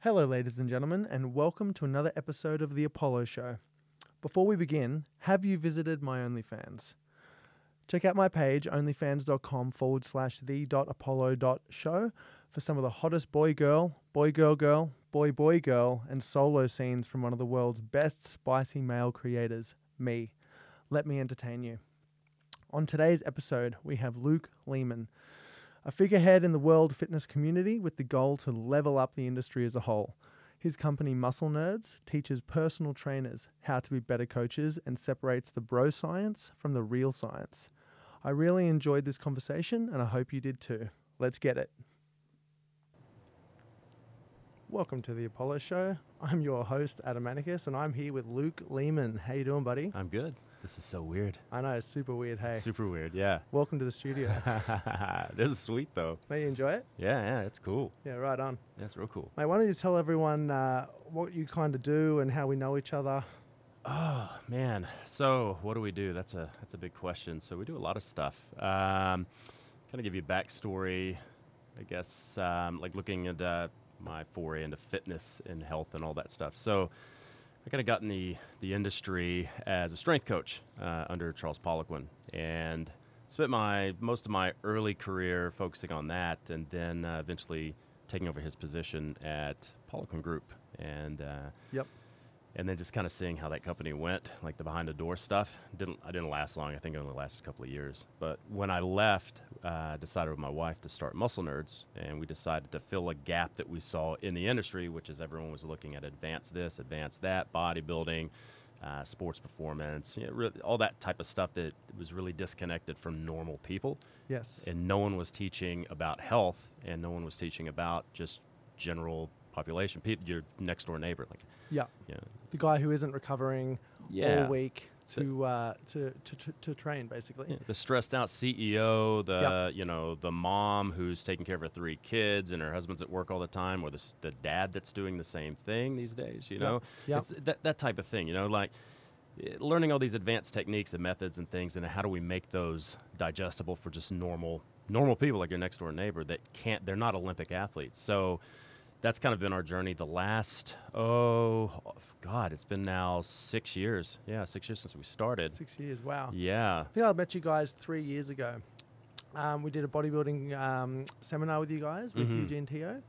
Hello, ladies and gentlemen, and welcome to another episode of The Apollo Show. Before we begin, have you visited my OnlyFans? Check out my page, onlyfans.com forward slash the apollo show, for some of the hottest boy girl, boy girl girl, boy boy girl, and solo scenes from one of the world's best spicy male creators, me. Let me entertain you. On today's episode, we have Luke Leaman, a figurehead in the world fitness community with the goal to level up the industry as a whole. His company, Muscle Nerds, teaches personal trainers how to be better coaches and separates the bro science from the real science. I really enjoyed this conversation and I hope you did too. Let's get it. Welcome to the Apollo Show. I'm your host, Adam Manicus, and I'm here with Luke Leaman. How you doing, buddy? I'm good. This is so weird. I know, it's super weird. Hey, Super weird. Yeah. welcome to the studio. this is sweet though. May you enjoy it? Yeah, yeah, it's cool. Yeah, right on. That's real cool. Mate, why don't you tell everyone uh, what you kind of do and how we know each other? Oh man. So what do we do? That's a that's a big question. So we do a lot of stuff. Um, kind of give you a backstory, I guess, um, like looking at uh, my foray into fitness and health and all that stuff. So I kind of got in the the industry as a strength coach uh, under Charles Poliquin, and spent my most of my early career focusing on that, and then uh, eventually taking over his position at Poliquin Group, and uh, Yep. And then just kind of seeing how that company went, like the behind the door stuff. Didn't I didn't last long. I think it only lasted a couple of years. But when I left, uh, I decided with my wife to start Muscle Nerds, and we decided to fill a gap that we saw in the industry, which is everyone was looking at advance this, advance that, bodybuilding. Uh, sports performance, you know, really, all that type of stuff that was really disconnected from normal people Yes. and no one was teaching about health and no one was teaching about just general population pe- your next door neighbor like yeah. The guy who isn't recovering Yeah. all week to, uh, to, to, to, to train, basically. yeah, the stressed out ceo the Yep. you know the mom who's taking care of her three kids and her husband's at work all the time or the, the dad that's doing the same thing these days you know Yep. It's that, that type of thing you know like eh, learning all these advanced techniques and methods and things and how do we make those digestible for just normal normal people like your next door neighbor that can't they're not olympic athletes so that's kind of been our journey the last oh god it's been now six years yeah six years since we started Six years, wow. yeah I think I met you guys three years ago. Um, we did a bodybuilding um, seminar with you guys with Mhm. Eugene Teo.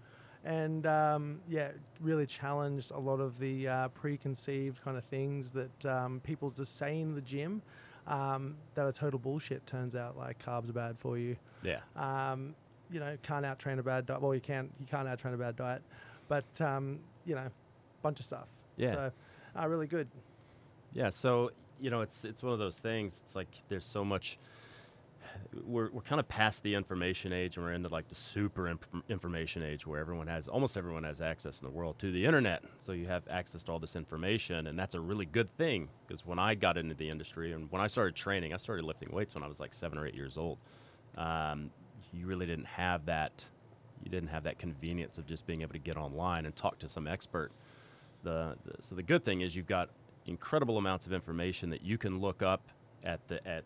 And um, yeah, really challenged a lot of the uh, preconceived kind of things that um, people just say in the gym um, that are total bullshit. Turns out like carbs are bad for you. yeah Um, you know, can't out train a bad diet. Well, you can't you can't out train a bad diet, but um, you know, bunch of stuff. Yeah. So, uh, really good. Yeah, so you know, it's it's one of those things. It's like there's so much. We're we're kind of past the information age, and we're into like the super inf- information age, where everyone has almost everyone has access in the world to the internet. So you have access to all this information, and that's a really good thing. Because when I got into the industry and when I started training, I started lifting weights when I was like seven or eight years old. Um, you really didn't have that. You didn't have that convenience of just being able to get online and talk to some expert. The, the so the good thing is you've got incredible amounts of information that you can look up at the at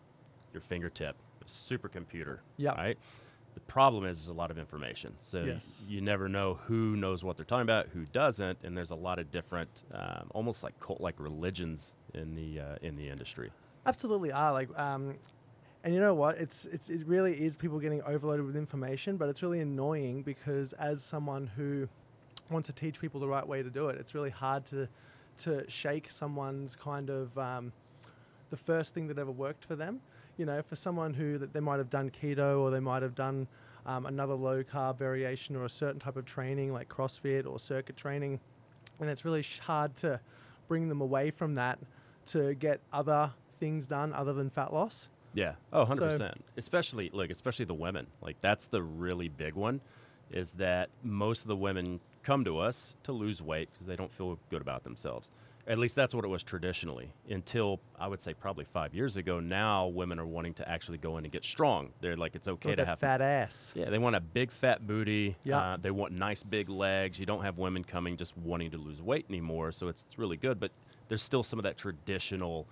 your fingertip, a supercomputer. Yeah. Right. The problem is there's a lot of information, so Yes. you never know who knows what they're talking about, who doesn't, and there's a lot of different, um, almost like cult-like religions in the uh, in the industry. Absolutely are like, um, and you know what? It's it's it really is people getting overloaded with information, but it's really annoying because as someone who wants to teach people the right way to do it, it's really hard to to shake someone's kind of um, the first thing that ever worked for them. You know, for someone who that they might have done keto or they might have done um, another low carb variation or a certain type of training like CrossFit or circuit training, and it's really hard to bring them away from that to get other things done other than fat loss. Yeah. Oh, 100%. So- especially look, especially the women. Like that's the really big one is that most of the women come to us to lose weight because they don't feel good about themselves. At least that's what it was traditionally until I would say probably 5 years ago. Now women are wanting to actually go in and get strong. They're like it's okay to have fat ass. Yeah, they want a big fat booty. Yeah. Uh, they want nice big legs. You don't have women coming just wanting to lose weight anymore, so it's, it's really good. But there's still some of that traditional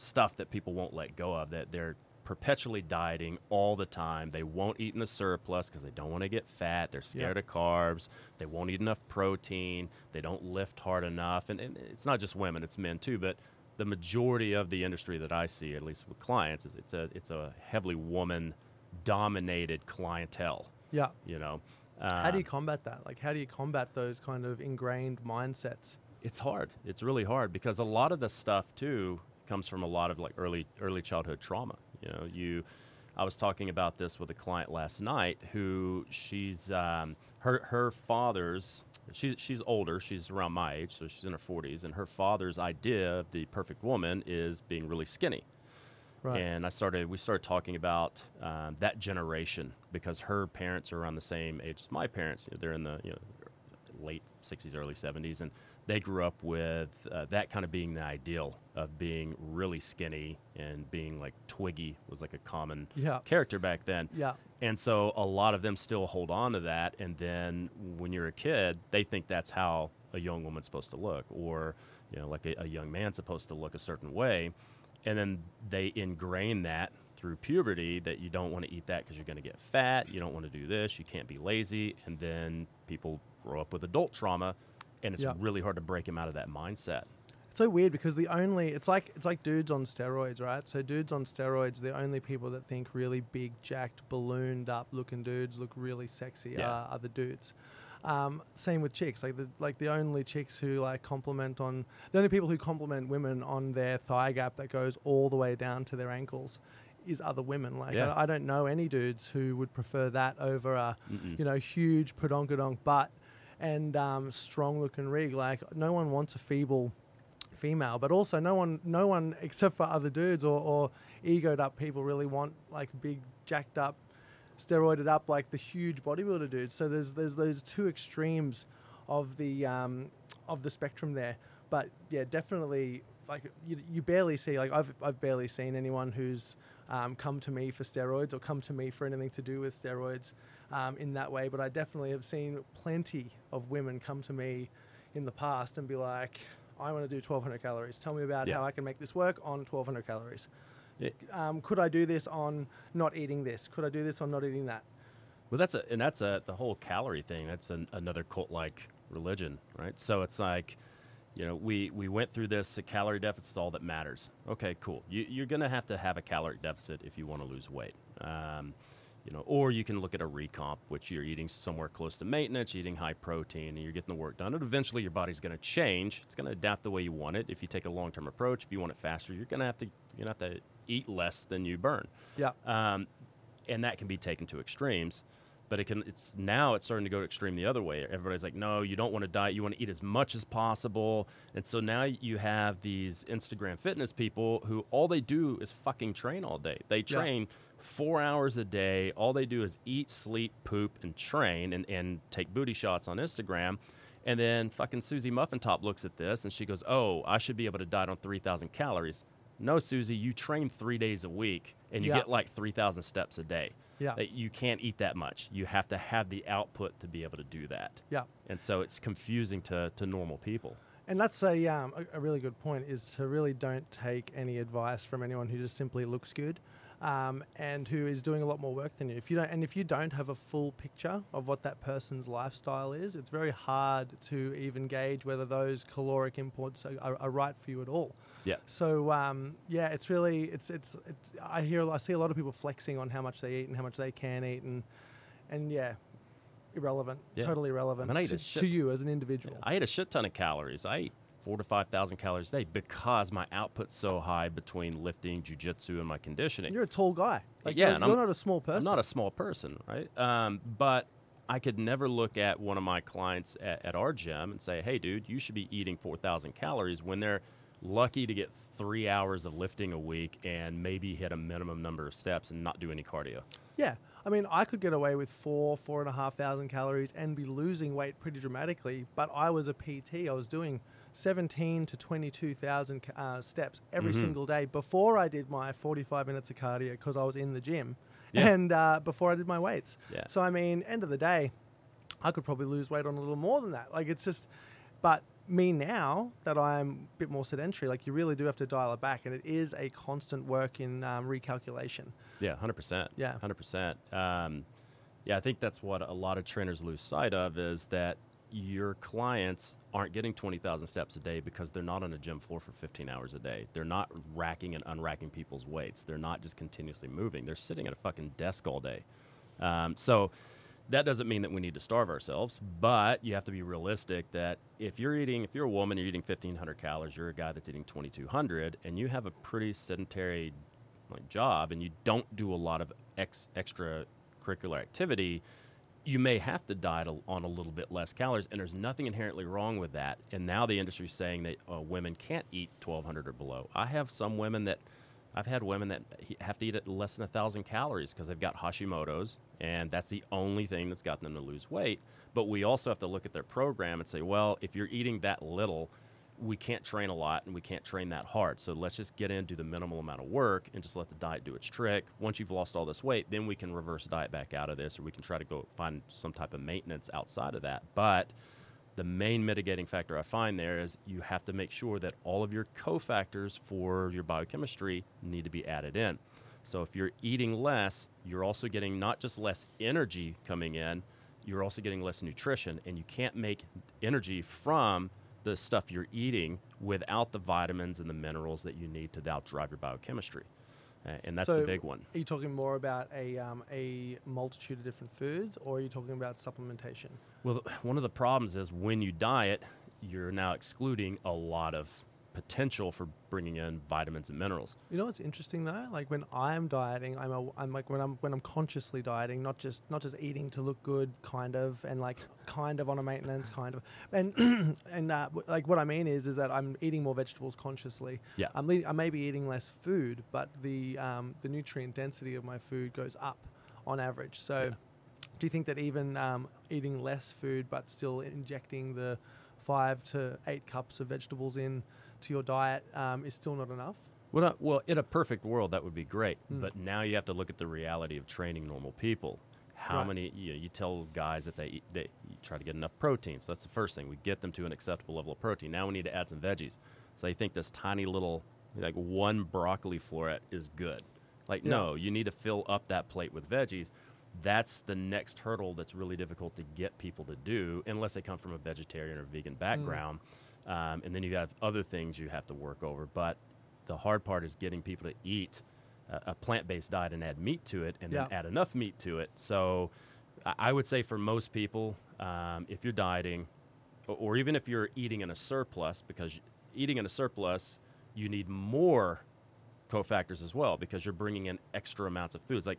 stuff that people won't let go of. That they're perpetually dieting all the time. They won't eat in the surplus because they don't want to get fat. They're scared of carbs. They won't eat enough protein. They don't lift hard enough. And, and it's not just women; it's men too. But the majority of the industry that I see, at least with clients, is it's a it's a heavily woman dominated clientele. Yeah. You know. how do you Um, combat that? Like, how do you combat those kind of ingrained mindsets? it's hard. It's really hard because a lot of the stuff too comes from a lot of like early early childhood trauma. You know, you. I was talking about this with a client last night who she's um, her her father's she's she's older she's around my age so she's in her 40s and her father's idea of the perfect woman is being really skinny Right. and I started, we started talking about um, that generation because her parents are around the same age as my parents. They're in the you know, late 60s, early 70s, and they grew up with uh, that kind of being the ideal of being really skinny and being like Twiggy was like a common Yeah. character back then. Yeah. And so a lot of them still hold on to that. And then when you're a kid, they think that's how a young woman's supposed to look, or you know, like a, a young man's supposed to look a certain way. And then they ingrain that through puberty that you don't want to eat that because you're going to get fat. You don't want to do this. You can't be lazy. And then people grow up with adult trauma, and it's really hard to break him out of that mindset. It's so weird because the only it's like it's like dudes on steroids, right? So dudes on steroids, the only people that think really big, jacked, ballooned up looking dudes look really sexy Yeah. are other dudes. Um, same with chicks. Like the like the only chicks who like compliment on the only people who compliment women on their thigh gap that goes all the way down to their ankles is other women. Like Yeah. I, I don't know any dudes who would prefer that over a Mm-mm. you know huge pedonkadonk butt and um, strong looking rig. Like no one wants a feeble female, but also no one, no one except for other dudes or, or egoed up people really want like big jacked up, steroided up like the huge bodybuilder dudes. So there's there's those two extremes of the um, of the spectrum there. But yeah, definitely like you, you barely see like I've I've barely seen anyone who's um, come to me for steroids or come to me for anything to do with steroids um, in that way. But I definitely have seen plenty of women come to me in the past and be like, I want to do 1200 calories. Tell me about Yeah. how I can make this work on 1200 calories. It- Um, could I do this on not eating this? Could I do this on not eating that? Well, that's a and that's a the whole calorie thing. That's an, another cult-like religion, right? So it's like, you know, we we went through this. A calorie deficit is all that matters. Okay, cool. You, you're gonna have to have a caloric deficit if you want to lose weight. Um, you know, or you can look at a recomp, which you're eating somewhere close to maintenance, eating high protein, and you're getting the work done. And eventually, your body's going to change. It's going to adapt the way you want it. If you take a long-term approach, if you want it faster, you're going to have to you're going to have to eat less than you burn Yeah. um, and that can be taken to extremes. But it can. It's now it's starting to go to extreme the other way. Everybody's like, no, you don't want to diet. You want to eat as much as possible. And so now you have these Instagram fitness people who all they do is fucking train all day. They Yeah. train four hours a day. All they do is eat, sleep, poop, and train, and, and take booty shots on Instagram. And then fucking Susie Muffin Top looks at this and she goes, "Oh, I should be able to diet on 3,000 calories." No, Susie, you train three days a week and you Yeah. get like 3,000 steps a day. Yeah. You can't eat that much. You have to have the output to be able to do that. Yeah. And so it's confusing to, to normal people. And that's a, um, a, a really good point is to really don't take any advice from anyone who just simply looks good um, and who is doing a lot more work than you. If you don't, and if you don't have a full picture of what that person's lifestyle is, it's very hard to even gauge whether those caloric inputs are, are, are right for you at all. Yeah. So um, yeah, it's really it's, it's it's I hear I see a lot of people flexing on how much they eat and how much they can eat and and yeah, irrelevant, Yeah. totally irrelevant I mean, I to, to you as an individual. I eat a shit ton of calories. I eat four to 5,000 calories a day because my output's so high between lifting, jujitsu, and my conditioning. You're a tall guy. Like yeah, you're, and you're I'm- not a small person. I'm not a small person, right? Um, but I could never look at one of my clients at, at our gym and say, hey, dude, you should be eating 4,000 calories when they're lucky to get three hours of lifting a week and maybe hit a minimum number of steps and not do any cardio. yeah. I mean, I could get away with four, four and a half thousand calories and be losing weight pretty dramatically. But I was a PT. I was doing 17 to 22,000 uh, steps every Mhm. single day before I did my 45 minutes of cardio because I was in the gym Yeah. and uh, before I did my weights. Yeah. So, I mean, end of the day, I could probably lose weight on a little more than that. Like, it's just, but me now that I'm a bit more sedentary, like you really do have to dial it back, and it is a constant work in um, recalculation. Yeah, hundred percent. Yeah. hundred percent. Um, yeah, I think that's what a lot of trainers lose sight of is that your clients aren't getting 20,000 steps a day because they're not on a gym floor for 15 hours a day. They're not racking and unracking people's weights. They're not just continuously moving. They're sitting at a fucking desk all day. Um, so that doesn't mean that we need to starve ourselves, but you have to be realistic that if you're eating, if you're a woman, you're eating 1,500 calories, you're a guy that's eating 2,200, and you have a pretty sedentary like job, and you don't do a lot of ex- extracurricular activity, you may have to diet on a little bit less calories, and there's nothing inherently wrong with that. And now the industry's saying that uh, women can't eat 1,200 or below. I have some women that I've had women that have to eat at less than a thousand calories because they've got Hashimoto's, and that's the only thing that's gotten them to lose weight. But we also have to look at their program and say, well, if you're eating that little, we can't train a lot and we can't train that hard. So let's just get in, do the minimal amount of work, and just let the diet do its trick. Once you've lost all this weight, then we can reverse diet back out of this, or we can try to go find some type of maintenance outside of that. But the main mitigating factor I find there is you have to make sure that all of your cofactors for your biochemistry need to be added in. So if you're eating less, you're also getting not just less energy coming in, you're also getting less nutrition, and you can't make energy from the stuff you're eating without the vitamins and the minerals that you need to now drive your biochemistry. Uh, and that's So- the big one. Are you talking more about a um, a multitude of different foods, or are you talking about supplementation? Well, one of the problems is when you diet, you're now excluding a lot of potential for bringing in vitamins and minerals. You know what's interesting though? Like when I'm dieting, I'm a, I'm like when I'm when I'm consciously dieting, not just not just eating to look good, kind of, and like kind of on a maintenance, kind of, and and uh, w- like what I mean is is that I'm eating more vegetables consciously. Yeah. I'm le- I may be eating less food, but the um, the nutrient density of my food goes up on average. So, Yeah. do you think that even um, eating less food but still injecting the five to eight cups of vegetables in to your diet um, is still not enough? Well, not, well, in a perfect world, that would be great. Mm. But now you have to look at the reality of training normal people. How Right. many? You, know, you tell guys that they eat, they you try to get enough protein. So that's the first thing. We get them to an acceptable level of protein. Now we need to add some veggies. So they think this tiny little, like one broccoli floret is good. Like Yeah. no, you need to fill up that plate with veggies. That's the next hurdle that's really difficult to get people to do unless they come from a vegetarian or vegan background. Um, and then you have other things you have to work over. But the hard part is getting people to eat a, a plant-based diet and add meat to it, and then add enough meat to it. So, I- would say for most people, um, if you're dieting, or, or even if you're eating in a surplus, because eating in a surplus, you need more cofactors as well because you're bringing in extra amounts of foods. Like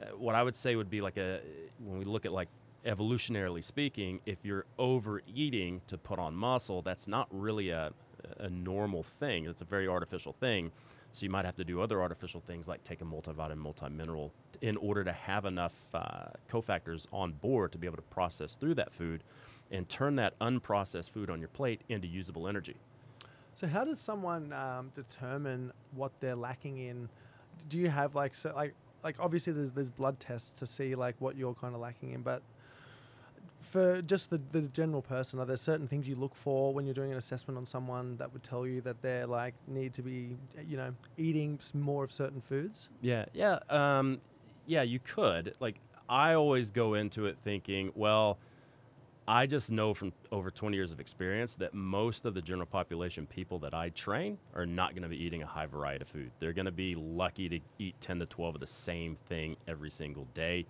uh, what I would say would be like a when we look at like evolutionarily speaking, if you're overeating to put on muscle, that's not really a a normal thing. It's a very artificial thing. So you might have to do other artificial things like take a multivitamin, multimineral in order to have enough uh, cofactors on board to be able to process through that food and turn that unprocessed food on your plate into usable energy. So how does someone um, determine what they're lacking in? Do you have like so like like obviously there's there's blood tests to see like what you're kind of lacking in, but for just the, the general person, are there certain things you look for when you're doing an assessment on someone that would tell you that they're like need to be you know eating more of certain foods? Yeah, yeah, um, yeah. You could like. I always go into it thinking, well, I just know from over 20 years of experience that most of the general population people that I train are not going to be eating a high variety of food. They're going to be lucky to eat 10 to 12 of the same thing every single day,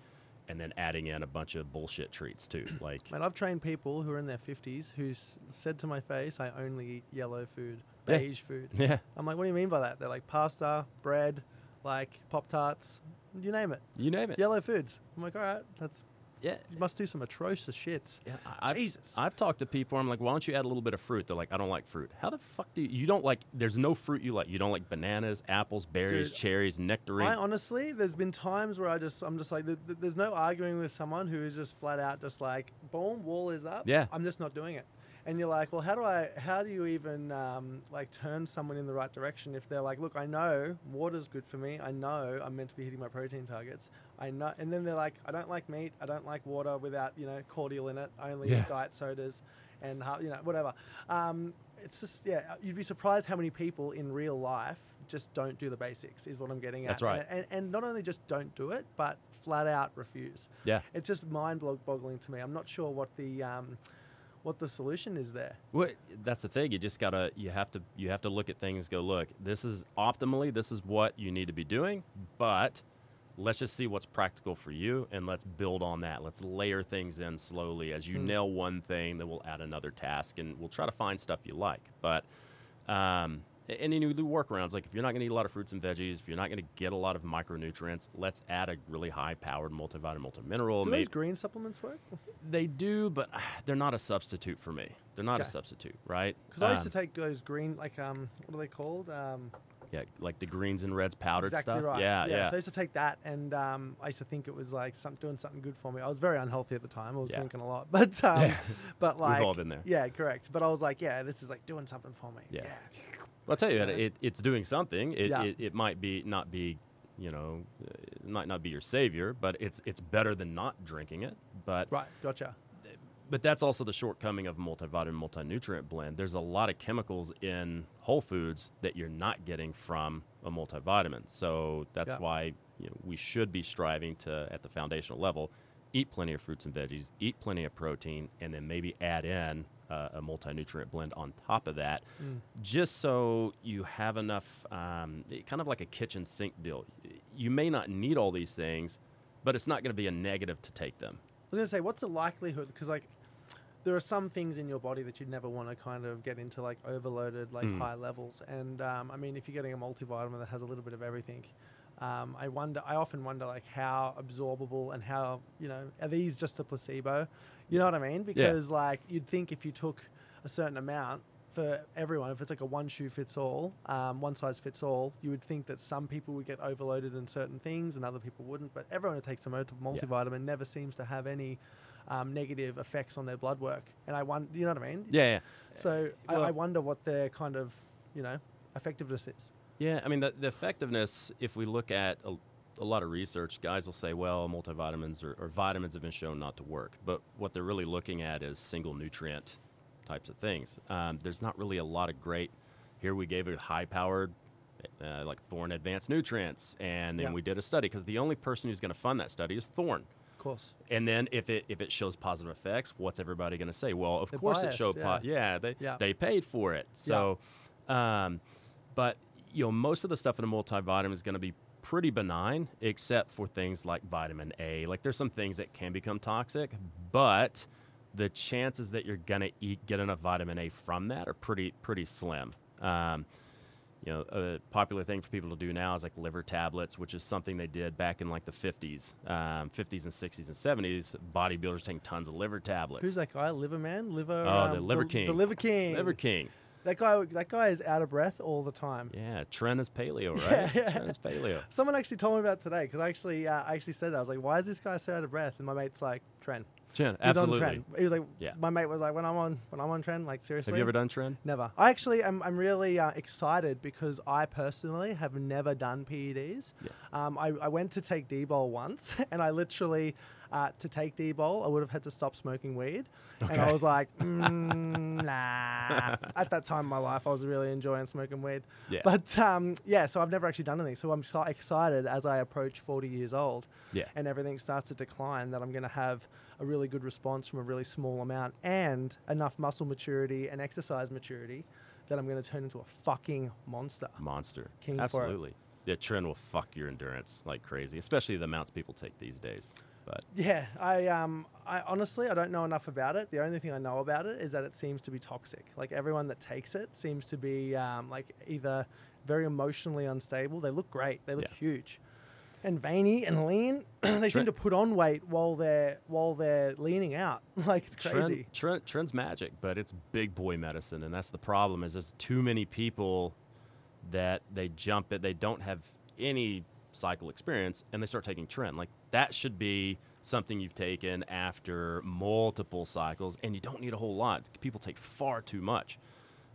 and then adding in a bunch of bullshit treats too. Like, I've trained people who are in their 50s who s- said to my face, "I only eat yellow food, Yeah. beige food." yeah, I'm like, "What do you mean by that?" They're like pasta, bread, like pop tarts, you name it. you name it. Yellow foods. I'm like, all right, that's Yeah, you must do some atrocious shits. Yeah, I- I've, Jesus. I've talked to people. I'm like, why don't you add a little bit of fruit? They're like, I don't like fruit. How the fuck do you? You don't like? There's no fruit you like. You don't like bananas, apples, berries, Dude, cherries, nectarine. I honestly, there's been times where I just, I'm just like, th- th- there's no arguing with someone who is just flat out just like, boom, wall is up. Yeah. I'm just not doing it. And you're like, well, how do I, how do you even um, like turn someone in the right direction if they're like, look, I know water's good for me. I know I'm meant to be hitting my protein targets. I know, and then they're like, I don't like meat, I don't like water without you know cordial in it. I only Yeah. eat diet sodas, and you know whatever. Um, it's just yeah, you'd be surprised how many people in real life just don't do the basics. Is what I'm getting at. That's right. And, and, and not only just don't do it, but flat out refuse. Yeah. It's just mind boggling to me. I'm not sure what the um, what the solution is there. Well, that's the thing. You just gotta, you have to, you have to look at things. Go look. This is optimally. This is what you need to be doing. But let's just see what's practical for you, and let's build on that. Let's layer things in slowly. As you Mm. nail one thing, then we'll add another task, and we'll try to find stuff you like. But um, and then you do workarounds. Like if you're not going to eat a lot of fruits and veggies, if you're not going to get a lot of micronutrients, let's add a really high-powered multivitamin, multimineral. Do Maybe those green supplements work? they do, but they're not a substitute for me. They're not a substitute, right? Because I used Um, to take those green, like um, what are they called? Um, Yeah, like the greens and reds powdered exactly stuff. right. Yeah, yeah. So I used to take that, and um, I used to think it was like some, doing something good for me. I was very unhealthy at the time. I was Yeah. drinking a lot, but um, Yeah. but like all been there. Yeah, correct. But I was like, yeah, this is like doing something for me. Yeah. Well, I'll tell you, Yeah. it, it's doing something. It, Yeah. it, it might be not be, you know, it might not be your savior, but it's it's better than not drinking it. But Right. Gotcha. But that's also the shortcoming of multivitamin multi-nutrient blend. There's a lot of chemicals in whole foods that you're not getting from a multivitamin. So that's Yeah. why you know, we should be striving to, at the foundational level, eat plenty of fruits and veggies, eat plenty of protein, and then maybe add in uh, a multi-nutrient blend on top of that, Mm. just so you have enough, um, kind of like a kitchen sink deal. You may not need all these things, but it's not going to be a negative to take them. I was gonna say, what's the likelihood? Because like, there are some things in your body that you'd never want to kind of get into like overloaded, like Mm. high levels. And um, I mean, if you're getting a multivitamin that has a little bit of everything, um, I wonder. I often wonder like how absorbable and how you know are these just a placebo? You know what I mean? Because like you'd think if you took a certain amount for everyone, if it's like a one shoe fits all, um, one size fits all, you would think that some people would get overloaded in certain things and other people wouldn't. But everyone who takes a multi- multivitamin never seems to have any um, negative effects on their blood work. And I wonder, you know what I mean? Yeah, yeah. So I, I wonder what their kind of, you know, effectiveness is. Yeah, I mean the, the effectiveness. If we look at a, a lot of research, guys will say, "Well, multivitamins or, or vitamins have been shown not to work," but what they're really looking at is single nutrient types of things. Um, there's not really a lot of great. Here we gave a high-powered, uh, like Thorne Advanced Nutrients, and then Yeah. we did a study because the only person who's going to fund that study is Thorne. Of course. And then if it if it shows positive effects, what's everybody going to say? Well, of They're course biased, it showed. Po- yeah, they Yeah. they paid for it. So, um, but you know, most of the stuff in a multivitamin is going to be pretty benign, except for things like vitamin A. Like there's some things that can become toxic, but the chances that you're to eat get enough vitamin A from that are pretty pretty slim. Um, you know, a popular thing for people to do now is like liver tablets, which is something they did back in like the 50s, um, 50s and 60s and 70s. Bodybuilders taking tons of liver tablets. Who's that guy? Liver man? Liver? Oh, the um, Liver The King. The liver King. Liver King. That guy. That guy is out of breath all the time. Yeah, Tren is paleo, right? yeah. Tren is paleo. Someone actually told me about today because I actually, uh, I actually said that I was like, "Why is this guy so out of breath?" And my mate's like, "Tren." He's absolutely. on tren. He was like, Yeah. My mate was like, "When I'm on, when I'm on tren, like seriously." Have you ever done tren? Never. I actually am. I'm really uh, excited because I personally have never done PEDs. Yeah. Um, I, I went to take D-bol once, and I literally, uh, to take D-bol, I would have had to stop smoking weed, and I Okay. was like, mm, nah. At that time in my life, I was really enjoying smoking weed. Yeah. But um, yeah, so I've never actually done anything. So I'm so excited as I approach 40 years old, Yeah. and everything starts to decline that I'm going to have a really good response from a really small amount and enough muscle maturity and exercise maturity that I'm going to turn into a fucking monster. Monster. It. absolutely. Yeah, Tren will fuck your endurance like crazy, especially the amounts people take these days. But Yeah, I um, I honestly I don't know enough about it. The only thing I know about it is that it seems to be toxic. Like everyone that takes it seems to be um, like either very emotionally unstable. They look great. They look Yeah. huge. And veiny and lean, they seem to put on weight while they're while they're leaning out. Like it's crazy. Tren, Tren, Tren's magic, but it's big boy medicine, and that's the problem. Is there's too many people that they jump it. They don't have any cycle experience, and they start taking Tren. Like that should be something you've taken after multiple cycles, and you don't need a whole lot. People take far too much.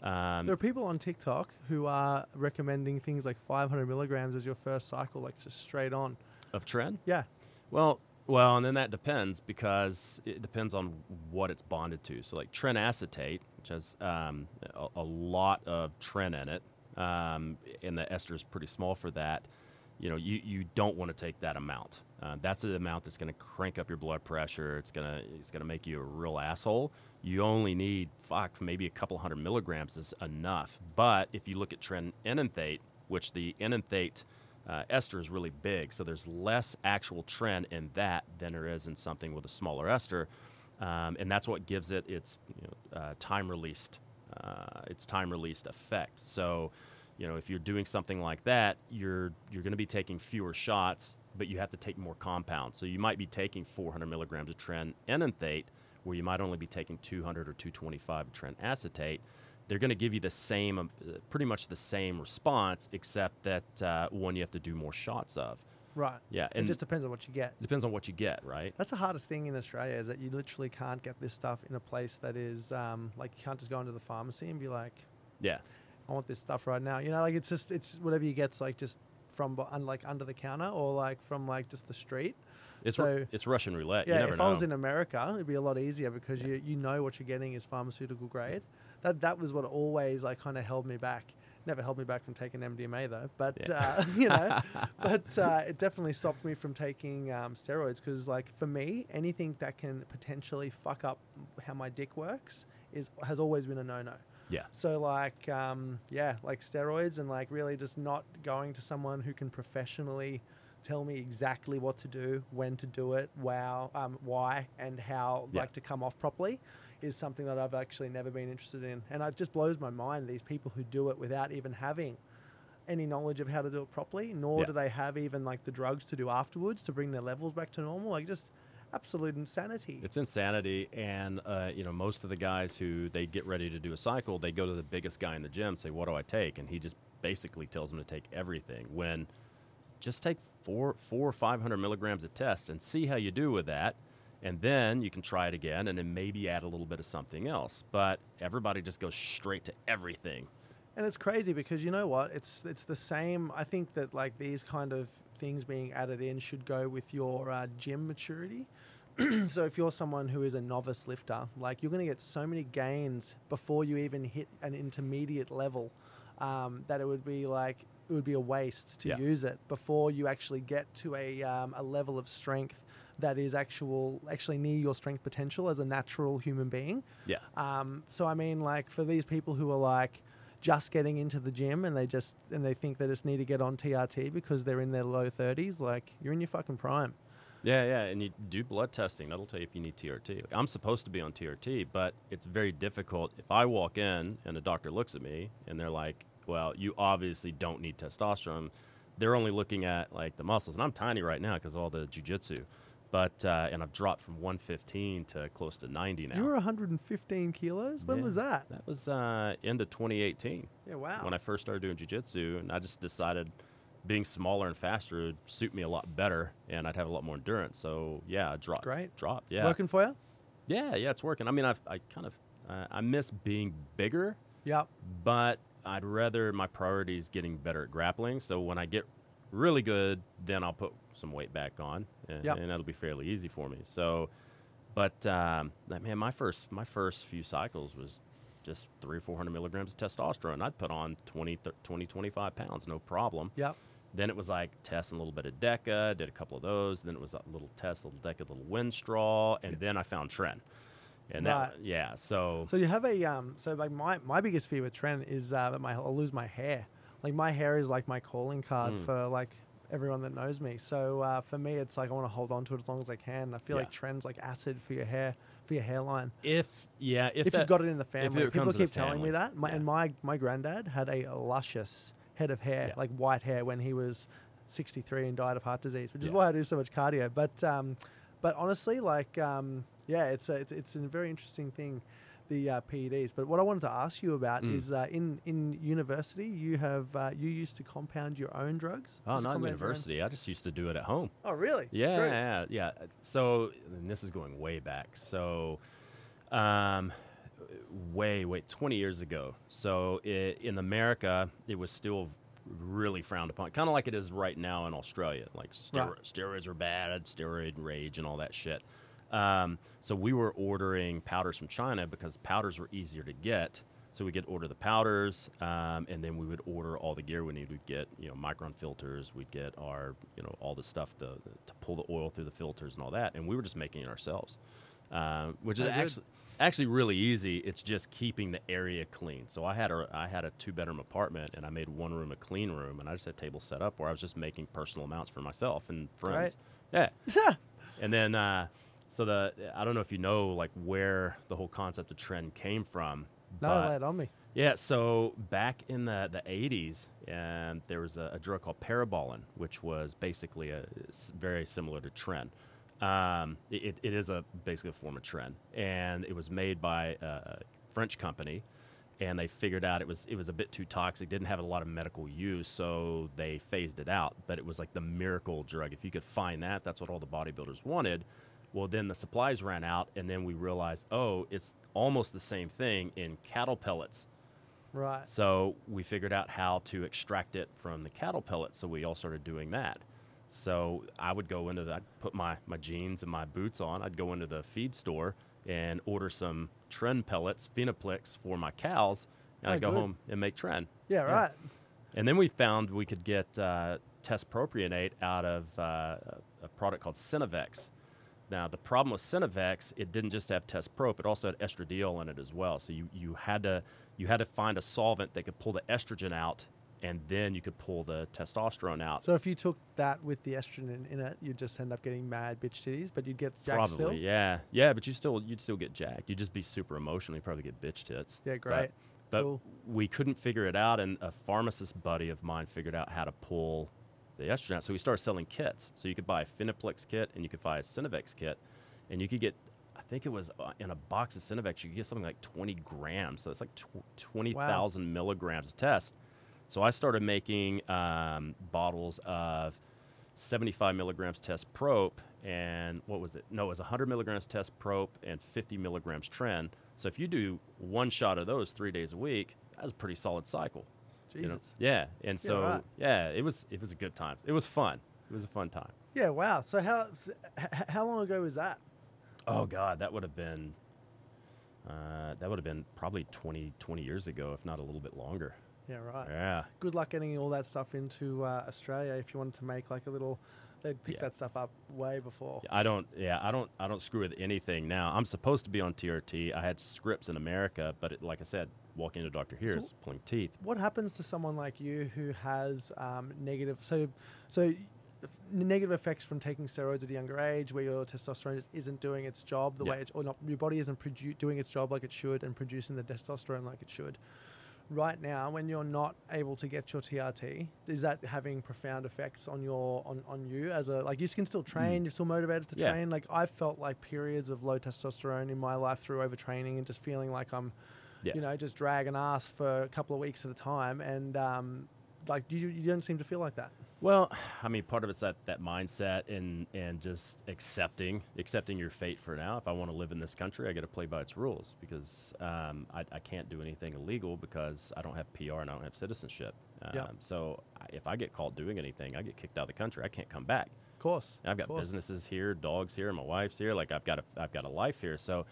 Um, There are people on TikTok who are recommending things like 500 milligrams as your first cycle, like just straight on. of Tren, Yeah, Well, well, and then that depends because it depends on what it's bonded to. So, like tren acetate, which has um, a, a, lot of tren in it, um, and the ester is pretty small for that. You know, you, you don't want to take that amount. Uh, that's the amount that's going to crank up your blood pressure. It's gonna it's gonna make you a real asshole. You only need fuck maybe a couple hundred milligrams is enough. But if you look at tren enanthate, which the enanthate uh, ester is really big, so there's less actual tren in that than there is in something with a smaller ester, um, and that's what gives it its you know, uh, time released uh, its time released effect. So, you know, if you're doing something like that, you're you're going to be taking fewer shots, but you have to take more compounds. So you might be taking 400 milligrams of tren enanthate, where you might only be taking 200 or 225 of tren acetate they're going to give you the same, uh, pretty much the same response, except that uh, one you have to do more shots of. Right. Yeah, and it just depends on what you get. Depends on what you get, right? That's the hardest thing in Australia is that you literally can't get this stuff in a place that is um, like you can't just go into the pharmacy and be like, yeah, I want this stuff right now. You know, like it's just it's whatever you get's like just from like under the counter or like from like just the street. It's so, it's Russian roulette. Yeah, if know. I was in America, it'd be a lot easier because yeah. you you know what you're getting is pharmaceutical grade that that was what always like kind of held me back. Never held me back from taking MDMA though, but yeah. uh, you know, but uh, it definitely stopped me from taking um, steroids because like for me, anything that can potentially fuck up how my dick works is has always been a no no. Yeah. So like, um, yeah, like steroids and like really just not going to someone who can professionally tell me exactly what to do, when to do it, wow, um, why, and how yeah. like to come off properly is something that I've actually never been interested in. And it just blows my mind these people who do it without even having any knowledge of how to do it properly, nor yeah. do they have even like the drugs to do afterwards to bring their levels back to normal. Like just absolute insanity. It's insanity, and uh, you know most of the guys who they get ready to do a cycle, they go to the biggest guy in the gym, say, "What do I take?" and he just basically tells them to take everything. When just take four, four or five hundred milligrams of test and see how you do with that and then you can try it again and then maybe add a little bit of something else but everybody just goes straight to everything and it's crazy because you know what it's it's the same i think that like these kind of things being added in should go with your uh, gym maturity so if you're someone who is a novice lifter like you're going to get so many gains before you even hit an intermediate level um, that it would be like it would be a waste to yeah. use it before you actually get to a, um, a level of strength that is actual actually near your strength potential as a natural human being. Yeah. Um, so I mean, like for these people who are like just getting into the gym and they just and they think they just need to get on TRT because they're in their low thirties, like you're in your fucking prime. Yeah, yeah, and you do blood testing. That'll tell you if you need TRT. I'm supposed to be on TRT, but it's very difficult. If I walk in and the doctor looks at me and they're like, "Well, you obviously don't need testosterone," they're only looking at like the muscles, and I'm tiny right now because all the jujitsu. But uh, and I've dropped from 115 to close to 90 now. You were 115 kilos. When yeah, was that? That was uh, end of 2018. Yeah, wow. When I first started doing jiu-jitsu, and I just decided being smaller and faster would suit me a lot better, and I'd have a lot more endurance. So yeah, I dropped. Great. Dropped. Yeah. Working for you? Yeah, yeah, it's working. I mean, I've, I kind of uh, I miss being bigger. Yeah. But I'd rather my priority is getting better at grappling. So when I get really good, then I'll put some weight back on, and, yep. and that'll be fairly easy for me. So, but um, man, my first my first few cycles was just three or four hundred milligrams of testosterone. I'd put on 20, 30, 20 25 pounds, no problem. Yep. Then it was like testing a little bit of Deca, did a couple of those. Then it was a little test, a little Deca, a little Winstrol, and yep. then I found Tren. And right. that, yeah, so so you have a um, so like my my biggest fear with Tren is uh, that my I'll lose my hair like my hair is like my calling card mm. for like everyone that knows me. So uh, for me, it's like I want to hold on to it as long as I can. I feel yeah. like tren's like acid for your hair, for your hairline. If yeah, if, if that, you've got it in the family, people keep telling me that. My, yeah. And my my granddad had a luscious head of hair, yeah. like white hair, when he was 63 and died of heart disease, which is why I do so much cardio. But um, but honestly, like um, yeah, it's a, it's, it's a very interesting thing the uh, PEDs. But what I wanted to ask you about mm. is uh, in in university, you have uh, you used to compound your own drugs. Oh, not in university. I just used to do it at home. Oh, really? Yeah, True. yeah, yeah. So this is going way back. So, um, way, way, twenty years ago. So it, in America, it was still really frowned upon, kind of like it is right now in Australia. Like stero- Right. steroids are bad, steroid rage, and all that shit. Um, so we were ordering powders from China because powders were easier to get. So we could order the powders, um, and then we would order all the gear we need. We'd get you know micron filters, we'd get our you know all the stuff the, to pull the oil through the filters and all that, and we were just making it ourselves, um, which is good. actually actually really easy. It's just keeping the area clean. So I had a I had a two bedroom apartment, and I made one room a clean room, and I just had tables set up where I was just making personal amounts for myself and friends. Yeah, and then, uh, so the I don't know if you know like where the whole concept of tren came from. No, lay it on me. yeah, so back in the, the 80s, and there was a, a drug called Parabolin, which was basically a, very similar to Tren. Um, it, it is a basically a form of Tren, and it was made by a a French company, and they figured out it was it was a bit too toxic, didn't have a lot of medical use, so they phased it out. But it was like the miracle drug. If you could find that, that's what all the bodybuilders wanted. Well, then the supplies ran out, and then we realized, oh, it's almost the same thing in cattle pellets. Right. So we figured out how to extract it from the cattle pellets. So we all started doing that. So I would go into that, put my, my jeans and my boots on. I'd go into the feed store and order some Tren pellets, Finaplix for my cows. And Oh, I'd go good. home and make Tren. Yeah, Yeah. right. And then we found we could get uh, test propionate out of uh, a product called Synovex. Now, the problem with Synovex, it didn't just have test prop, it also had estradiol in it as well. So you, you had to you had to find a solvent that could pull the estrogen out, and then you could pull the testosterone out. So if you took that with the estrogen in it, you'd just end up getting mad bitch titties, but you'd get jacked Probably, still. yeah, yeah. But you still you'd still get jacked. You'd just be super emotional. You'd probably get bitch tits. Yeah, But- great. But Cool. we couldn't figure it out, and a pharmacist buddy of mine figured out how to pull the estrogen. So we started selling kits. So you could buy a Finaplix kit, and you could buy a Synovex kit, and you could get, I think it was uh, in a box of Synovex, you could get something like 20 grams. So that's like tw- 20,000 milligrams of test. So I started making um, bottles of 75 milligrams test prop and what was it? No, it was 100 milligrams test prop and 50 milligrams tren. So if you do one shot of those three days a week, that's a pretty solid cycle. You know? Jesus. Yeah, and Yeah, so right. yeah, it was it was a good time. It was fun. It was a fun time. Yeah, wow. So how s- h- h- how long ago was that? Oh God, that would have been uh, that would have been probably 20, 20 years ago, if not a little bit longer. Yeah, right. Yeah. Good luck getting all that stuff into uh, Australia if you wanted to make like a little. They'd pick Yeah. that stuff up way before. I don't. Yeah, I don't. I don't screw with anything now. I'm supposed to be on TRT. I had scripts in America, but it, like I said, walking into Doctor here So- is pulling teeth. What happens to someone like you who has um, negative? So, so negative effects from taking steroids at a younger age, where your testosterone just isn't doing its job the Yeah. way it, or not, your body isn't produ- doing its job like it should and producing the testosterone like it should. Right now, when you're not able to get your TRT, is that having profound effects on your on, on you as a like you can still train, you're still motivated to Mm. Yeah. train. Like I felt like periods of low testosterone in my life through overtraining and just feeling like I'm Yeah. you know, just dragging ass for a couple of weeks at a time, and um, like you, you don't seem to feel like that. Well, I mean, part of it's that, that mindset and and just accepting accepting your fate for now. If I want to live in this country, I got to play by its rules because um, I, I can't do anything illegal because I don't have PR and I don't have citizenship. Um, Yeah. So if I get caught doing anything, I get kicked out of the country. I can't come back. Of course, I've got course. businesses here, dogs here, my wife's here. Like I've got a I've got a life here. So,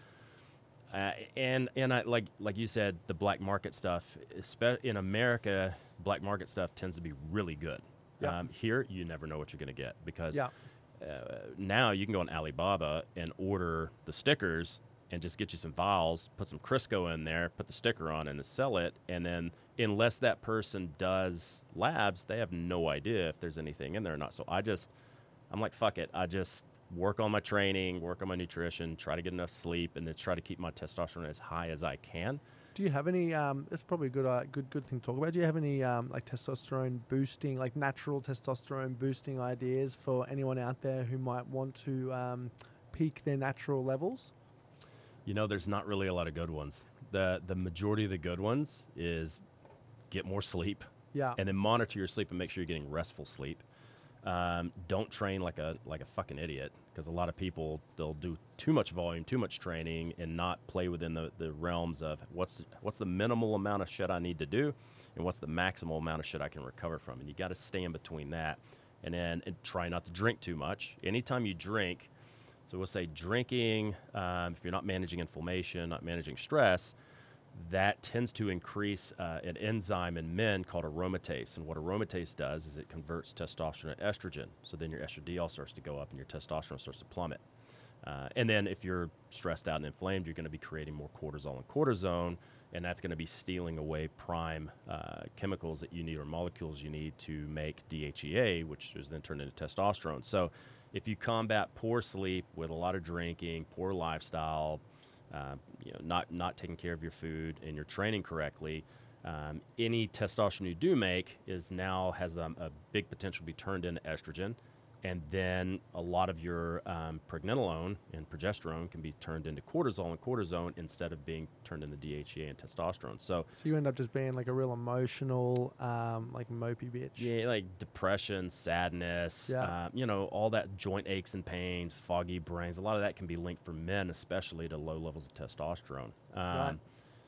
uh, and and I like like you said, the black market stuff, in America, black market stuff tends to be really good. Yeah. Um, here, you never know what you're going to get because Yeah, uh, now you can go on Alibaba and order the stickers and just get you some vials, put some Crisco in there, put the sticker on, and sell it. And then, unless that person does labs, they have no idea if there's anything in there or not. So I just, I'm like, fuck it. I just work on my training, work on my nutrition, try to get enough sleep, and then try to keep my testosterone as high as I can. Do you have any? Um, that's probably a good, uh, good, good thing to talk about. Do you have any um, like testosterone boosting, like natural testosterone boosting ideas for anyone out there who might want to um, peak their natural levels? You know, there's not really a lot of good ones. The the majority of the good ones is get more sleep, Yeah, and then monitor your sleep and make sure you're getting restful sleep. Um, don't train like a like a fucking idiot because a lot of people they'll do too much volume, too much training, and not play within the, the realms of what's what's the minimal amount of shit I need to do, and what's the maximal amount of shit I can recover from, and you got to stand between that, and then and try not to drink too much. Anytime you drink, so we'll say drinking, um, if you're not managing inflammation, not managing stress, that tends to increase uh, an enzyme in men called aromatase. And what aromatase does is it converts testosterone to estrogen. So then your estradiol starts to go up and your testosterone starts to plummet. Uh, and then if you're stressed out and inflamed, you're going to be creating more cortisol and cortisone, and that's going to be stealing away prime uh, chemicals that you need or molecules you need to make DHEA, which is then turned into testosterone. So if you combat poor sleep with a lot of drinking, poor lifestyle, uh, you know, not not taking care of your food and you're training correctly, um, any testosterone you do make is now has a, a big potential to be turned into estrogen, and then a lot of your um, pregnenolone and progesterone can be turned into cortisol and cortisone instead of being turned into DHEA and testosterone. So So you end up just being like a real emotional, um, like mopey bitch. Yeah, like depression, sadness, Yeah. uh, you know, all that joint aches and pains, foggy brains. A lot of that can be linked for men, especially to low levels of testosterone. Um,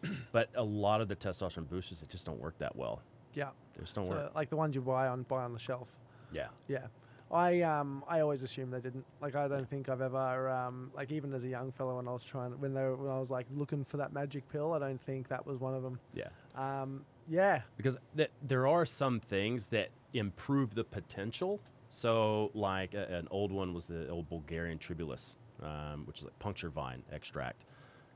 but a lot of the testosterone boosters, they just don't work that well. Yeah. They just don't So, work. like the ones you buy on buy on the shelf. Yeah. Yeah. I um I always assumed they didn't. Like I don't think I've ever um like even as a young fellow when I was trying when they were, when I was like looking for that magic pill, I don't think that was one of them. Yeah. Um yeah. Because th- there are some things that improve the potential. So, like a, an old one was the old Bulgarian tribulus, um, which is like puncture vine extract.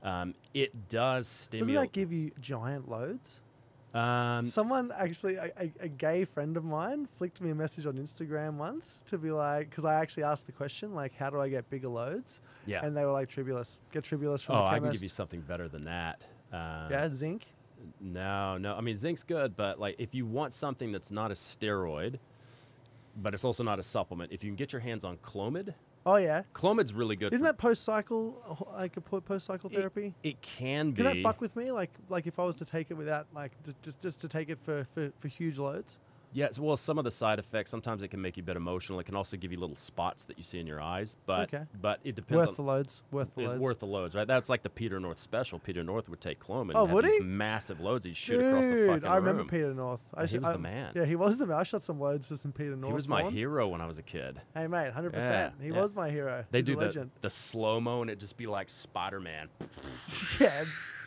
Um, it does stimulate. Doesn't that give you giant loads? Um, Someone actually, a, a, a gay friend of mine, flicked me a message on Instagram once to be like, because I actually asked the question, like, how do I get bigger loads? yeah. And they were like, Tribulus. Get Tribulus from Oh, the I can give you something better than that. Um, yeah, zinc. No, no. I mean, zinc's good, but like if you want something that's not a steroid, but it's also not a supplement, if you can get your hands on Clomid, Oh yeah. Clomid's really good. Isn't for- that post cycle, like a post cycle It- therapy? It can be. Can that fuck with me? Like, like if I was to take it without, like, just, just, just to take it for, for, for huge loads? Yes, well, some of the side effects. Sometimes it can make you a bit emotional. It can also give you little spots that you see in your eyes. But Okay. but it depends. Worth the loads. Worth the loads. worth the loads, right? That's like the Peter North special. Peter North would take Clomid. Oh, and have would he? Massive loads. He'd shoot Dude, across the fucking I remember room. Peter North. I he was the man. Yeah, he was the man. I shot some loads to some Peter North. He was my porn. hero when I was a kid. Hey mate, hundred Yeah, percent. He yeah. was my hero. They He's do the, the slow mo and it just be like Spider Man. yeah,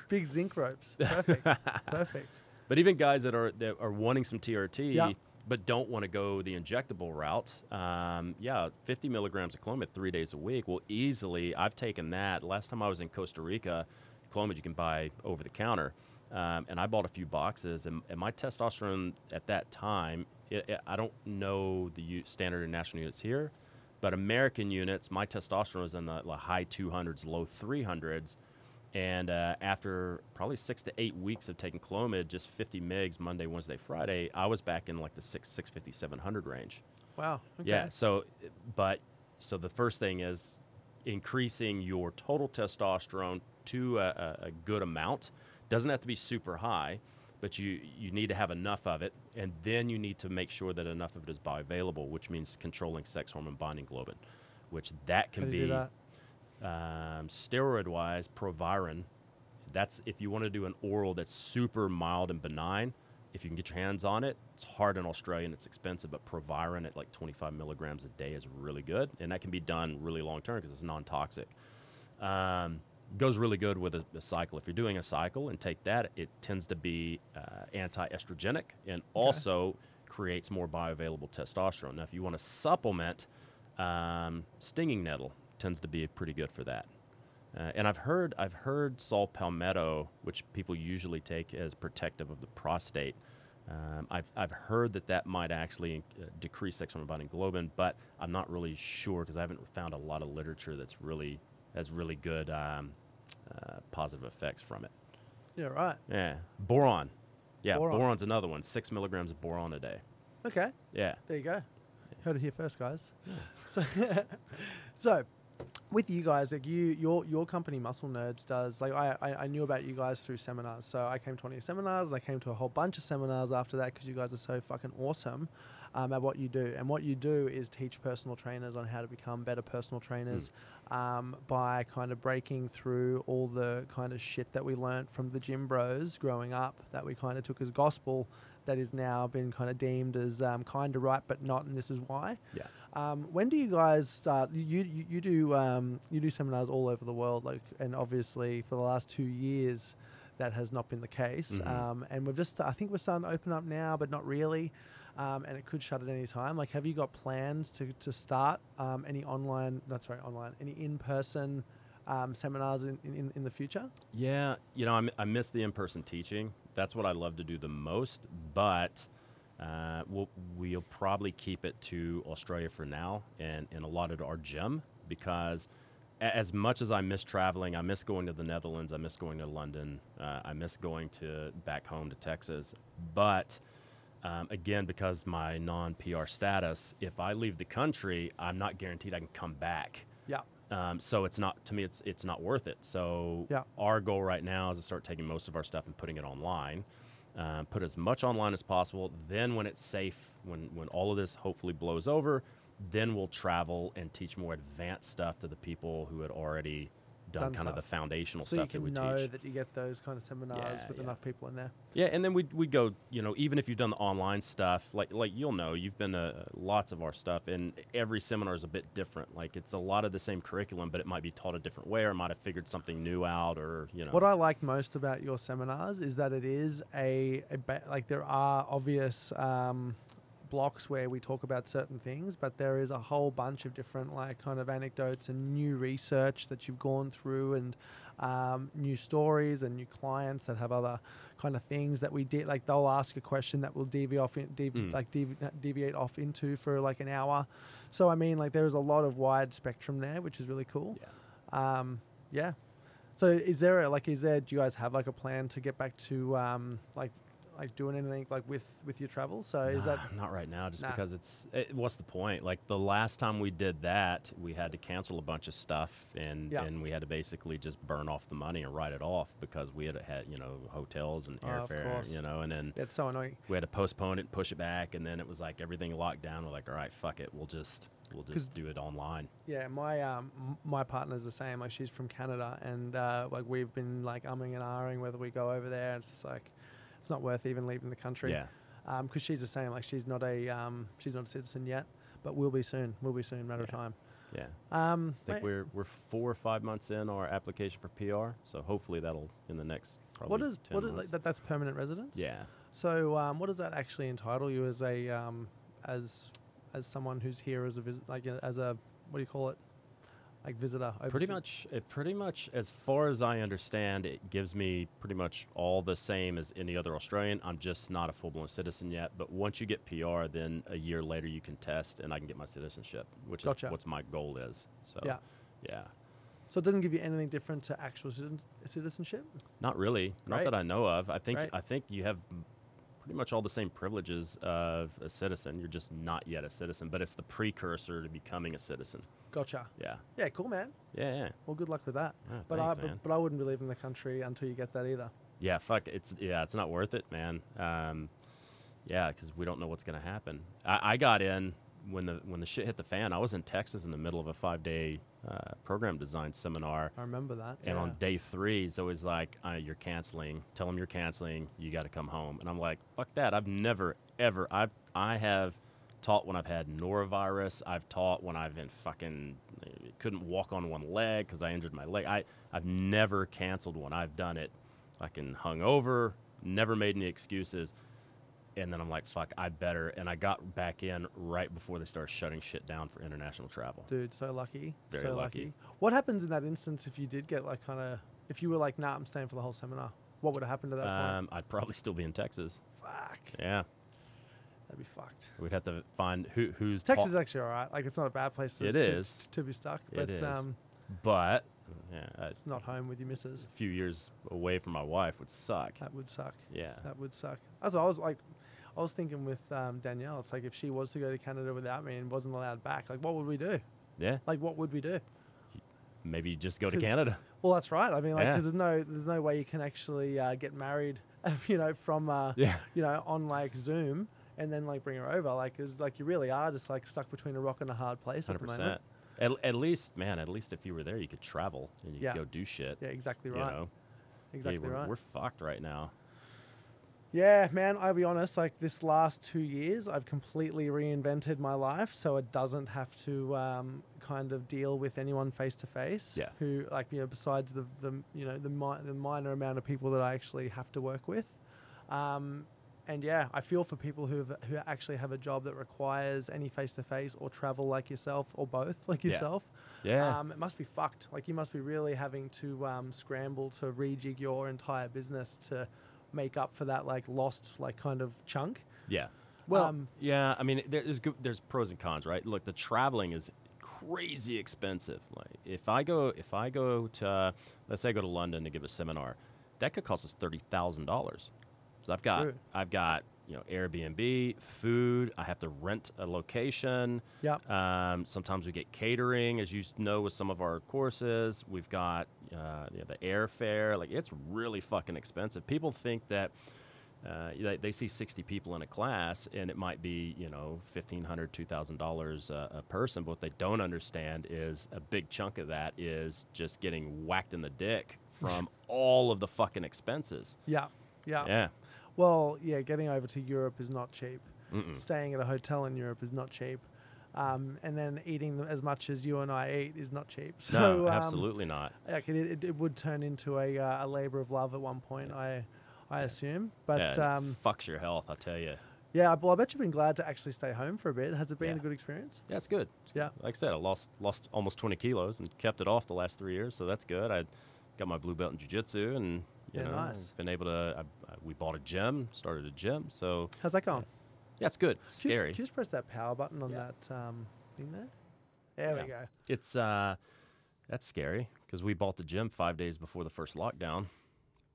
big zinc ropes. Perfect. Perfect. But even guys that are that are wanting some TRT Yeah. but don't want to go the injectable route, um, yeah, 50 milligrams of Clomid three days a week will easily. I've taken that. Last time I was in Costa Rica, Clomid you can buy over the counter, um, and I bought a few boxes, and, and my testosterone at that time, it, it- I don't know the u- standard international units here, but American units, my testosterone was in the, the high 200s, low 300s. And uh, after probably six to eight weeks of taking Clomid, just 50 mgs Monday, Wednesday, Friday, I was back in like the six, 650, 700 range. Wow. Okay. Yeah. So, but so the first thing is increasing your total testosterone to a, a, good amount. Doesn't have to be super high, but you you need to have enough of it, and then you need to make sure that enough of it is bioavailable, which means controlling sex hormone binding globulin, which that can How do you be that? Um, steroid wise, Proviron. That's if you want to do an oral that's super mild and benign. If you can get your hands on it, it's hard in Australia and it's expensive, but Proviron at like 25 milligrams a day is really good, and that can be done really long term because it's non-toxic. Um, goes really good with a, a cycle. If you're doing a cycle and take that, it tends to be uh, anti-estrogenic and also creates more bioavailable testosterone. Now, if you want to supplement, um, stinging nettle tends to be pretty good for that. Uh, and I've heard I've heard saw palmetto, which people usually take as protective of the prostate. Um, I've, I've heard that that might actually uh, decrease sex hormone binding globulin, but I'm not really sure because I haven't found a lot of literature that's really has really good um, uh, positive effects from it. Yeah. Right. Yeah, boron. Yeah, Boron. boron's another one. Six milligrams of boron a day. Okay. Yeah. There you go. Heard it here first, guys. So, so with you guys, like you, your your company, Muscle Nerds, does like I, I I knew about you guys through seminars. So I came to one of your seminars, and I came to a whole bunch of seminars after that because you guys are so fucking awesome um, at what you do. And what you do is teach personal trainers on how to become better personal trainers um, by kind of breaking through all the kind of shit that we learned from the gym bros growing up that we kind of took as gospel. That is now been kind of deemed as um, kind of right, but not, and this is why. Yeah. Um, when do you guys start? You you, you do um, you do seminars all over the world, like, and obviously for the last two years, that has not been the case. Mhm. Um, and we've just I think we're starting to open up now, but not really. Um, and it could shut at any time. Like, have you got plans to, to start um, any online? Not sorry, online. Any in person um, seminars in, in in the future? Yeah, you know, I, m- I miss the in-person teaching. That's what I love to do the most. But uh, we'll, we'll probably keep it to Australia for now and, and lot at our gym because as much as I miss traveling, I miss going to the Netherlands, I miss going to London, uh, I miss going to back home to Texas. But um, again, because my non-PR status, if I leave the country, I'm not guaranteed I can come back. Um, so it's not to me. It's it's not worth it. So Yeah. our goal right now is to start taking most of our stuff and putting it online. Um, put as much online as possible. Then when it's safe, when when all of this hopefully blows over, then we'll travel and teach more advanced stuff to the people who had already done, Done kind of the stuff. foundational So you stuff that we know teach. that you get those kind of seminars Yeah, with yeah. enough people in there. Yeah, and then we we go, you know, even if you've done the online stuff, like like you'll know, you've been to lots of our stuff, and every seminar is a bit different. Like it's a lot of the same curriculum, but it might be taught a different way, or might have figured something new out, or you know. What I like most about your seminars is that it is a, a ba- like there are obvious um, blocks where we talk about certain things, but there is a whole bunch of different like kind of anecdotes and new research that you've gone through and um, new stories and new clients that have other kind of things that we did. Like they'll ask a question that will deviate off, in, devi- Mm. like devi- deviate off into for like an hour. So I mean, like there is a lot of wide spectrum there, which is really cool. yeah. Um, yeah. So is there a, like is there do you guys have like a plan to get back to um, like like doing anything like with with your travel? So is that not right now? Just Nah. because it's it, what's the point? Like the last time we did that, we had to cancel a bunch of stuff, and Yeah. and we had to basically just burn off the money and write it off because we had had you know hotels and Oh, airfare, you know, and then it's so annoying? we had to postpone it, push it back, and then it was like everything locked down. We're like, all right, fuck it, we'll just we'll just do it online. Yeah, my um my partner's the same. Like she's from Canada, and uh, like we've been like umming and ahhing whether we go over there. It's just like it's not worth even leaving the country. Yeah, Um, because she's the same. Like she's not a um she's not a citizen yet, but will be soon. Will be soon. Matter of time. yeah. Um, I think we're we're four or five months in our application for PR, so hopefully that'll in the next. Probably what is 10 what is months. like that? That's permanent residence. Yeah. So, um, what does that actually entitle you as a um, as as someone who's here as a visit like as a what do you call it? Like visitor. Pretty much, it pretty much, as far as I understand, it gives me pretty much all the same as any other Australian. I'm just not a full blown citizen yet. But once you get PR, then a year later you can test and I can get my citizenship, which Gotcha. is what my goal is. So, Yeah. yeah. So it doesn't give you anything different to actual citizenship. Not really. Not Right. that I know of. I think Right. I think you have pretty much all the same privileges of a citizen. You're just not yet a citizen, but it's the precursor to becoming a citizen. Gotcha. Yeah. Yeah, cool, man. Yeah. Yeah. Well, good luck with that. Yeah, But thanks, I but, but I wouldn't be leaving the country until you get that either. Yeah, fuck. It's yeah, it's not worth it, man. Um, yeah, because we don't know what's gonna happen. I, I got in when the when the shit hit the fan. I was in Texas in the middle of a five day uh, program design seminar, I remember that. and yeah. on day three, it's always like, uh, "You're canceling. Tell them you're canceling. You got to come home." And I'm like, "Fuck that! I've never ever. I've I have." Taught when I've had norovirus. I've taught when I've been fucking couldn't walk on one leg because I injured my leg. I I've never canceled one. I've done it fucking hung over, never made any excuses. And then I'm like, fuck, I better. And I got back in right before they started shutting shit down for international travel. Dude, so lucky. Very so lucky. What happens in that instance if you did get like kind of if you were like, nah, I'm staying for the whole seminar? What would have happened to that point? Um, I'd probably still be in Texas. Fuck, Yeah, that'd be fucked. we'd have to find who who's Texas is actually all right. Like it's not a bad place to It to, is. to be stuck, It but is. um, but yeah, it's not home with your missus. A few years away from my wife would suck. That would suck. Yeah, That would suck. That's what I was like. I was thinking with um, Danielle. It's like if she was to go to Canada without me and wasn't allowed back, like what would we do? yeah. Like what would we do? maybe you just go to 'Cause- Canada. Well, that's right. I mean, like, Yeah. because there's no there's no way you can actually uh, get married, you know, from uh, Yeah. you know on like Zoom and then like bring her over. Like, it's like you really are just like stuck between a rock and a hard place at Hundred the moment. At, at least, man, at least if you were there, you could travel and you Yeah. could go do shit. Yeah, exactly right. you know, Exactly Hey, we're, right. we're fucked right now. Yeah, man, I'll be honest, like this last two years, I've completely reinvented my life so it doesn't have to um, kind of deal with anyone face to face. Yeah. Who, like, you know, besides the, the you know, the, mi- the minor amount of people that I actually have to work with. Um, and yeah, I feel for people who who actually have a job that requires any face to face or travel like yourself or both like Yeah. yourself. Yeah. Um, it must be fucked. Like you must be really having to um, scramble to rejig your entire business to make up for that like lost like kind of chunk. yeah. Well, um, yeah. I mean, there's good, there's pros and cons, right? Look, the traveling is crazy expensive. Like, if I go, if I go to, uh, let's say, I go to London to give a seminar, that could cost us thirty thousand dollars. So I've got, True. I've got, you know, Airbnb, food. I have to rent a location. Yep. Um, sometimes we get catering, as you know, with some of our courses. We've got uh, you know, the airfare. Like it's really fucking expensive. People think that uh, they, they see 60 people in a class and it might be you know $1,500, $2,000 a, a person. But what they don't understand is a big chunk of that is just getting whacked in the dick from all of the fucking expenses. Yeah. Yeah. Yeah. Well, yeah, getting over to Europe is not cheap. Mm-mm. Staying at a hotel in Europe is not cheap. Um, and then eating as much as you and I eat is not cheap. So no, um, absolutely not. like it, it, it would turn into a, uh, a labor of love at one point, I I assume. But yeah, um, fucks your health, I'll tell you. yeah, well, I bet you've been glad to actually stay home for a bit. Has it been Yeah. a good experience? Yeah, it's good. It's Yeah. good. Like I said, I lost lost almost 20 kilos and kept it off the last three years, so that's good. I got my blue belt in jiu-jitsu and you Yeah, know, nice. been able to. I, I, we bought a gym, started a gym, so How's that going? yeah, it's good. Can you just- Scary. Can you just press that power button on Yeah. that um, thing there? There we go. It's uh, that's scary because we bought the gym five days before the first lockdown.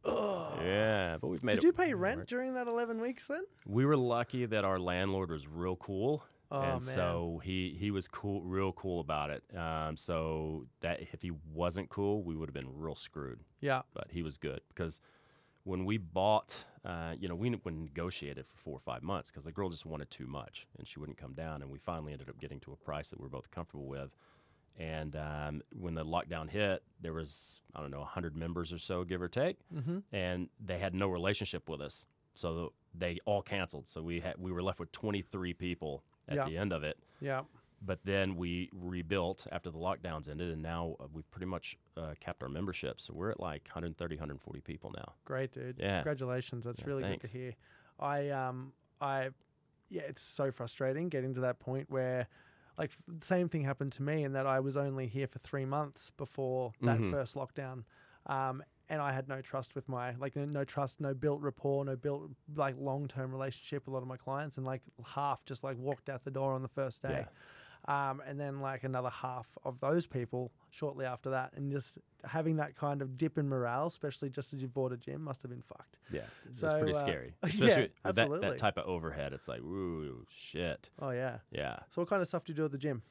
Ugh. Yeah, but we've made Did you pay work. rent during that 11 weeks then? We were lucky that our landlord was real cool. Oh, and man. so he he was cool, real cool about it. Um, so that if he wasn't cool, we would have been real screwed. Yeah. But he was good because when we bought, uh, you know, we, we negotiated for four or five months because the girl just wanted too much and she wouldn't come down, and we finally ended up getting to a price that we were both comfortable with. And um, when the lockdown hit, there was I don't know 100 members or so, give or take, Mm-hmm. and they had no relationship with us, so they all canceled. So we had we were left with 23 people at Yeah. the end of it. Yeah. But then we rebuilt after the lockdowns ended, and now uh, we've pretty much uh, kept our membership. So we're at like 130, 140 people now. Great, dude. Yeah. Congratulations. That's Yeah, really thanks. good to hear. I um I yeah, it's so frustrating getting to that point where like the same thing happened to me in that I was only here for 3 months before that Mhm. first lockdown. Um and I had no trust with my like no- no trust, no built rapport, no built like long-term relationship with a lot of my clients and like half just like walked out the door on the first day. Um, and then like another half of those people shortly after that, and just having that kind of dip in morale, especially just as you've bought a gym, must have been fucked. Yeah, it's So, pretty uh, scary. yeah, Especially with that, absolutely. that type of overhead. It's like, ooh, shit. Oh yeah. Yeah, So what kind of stuff do you do at the gym?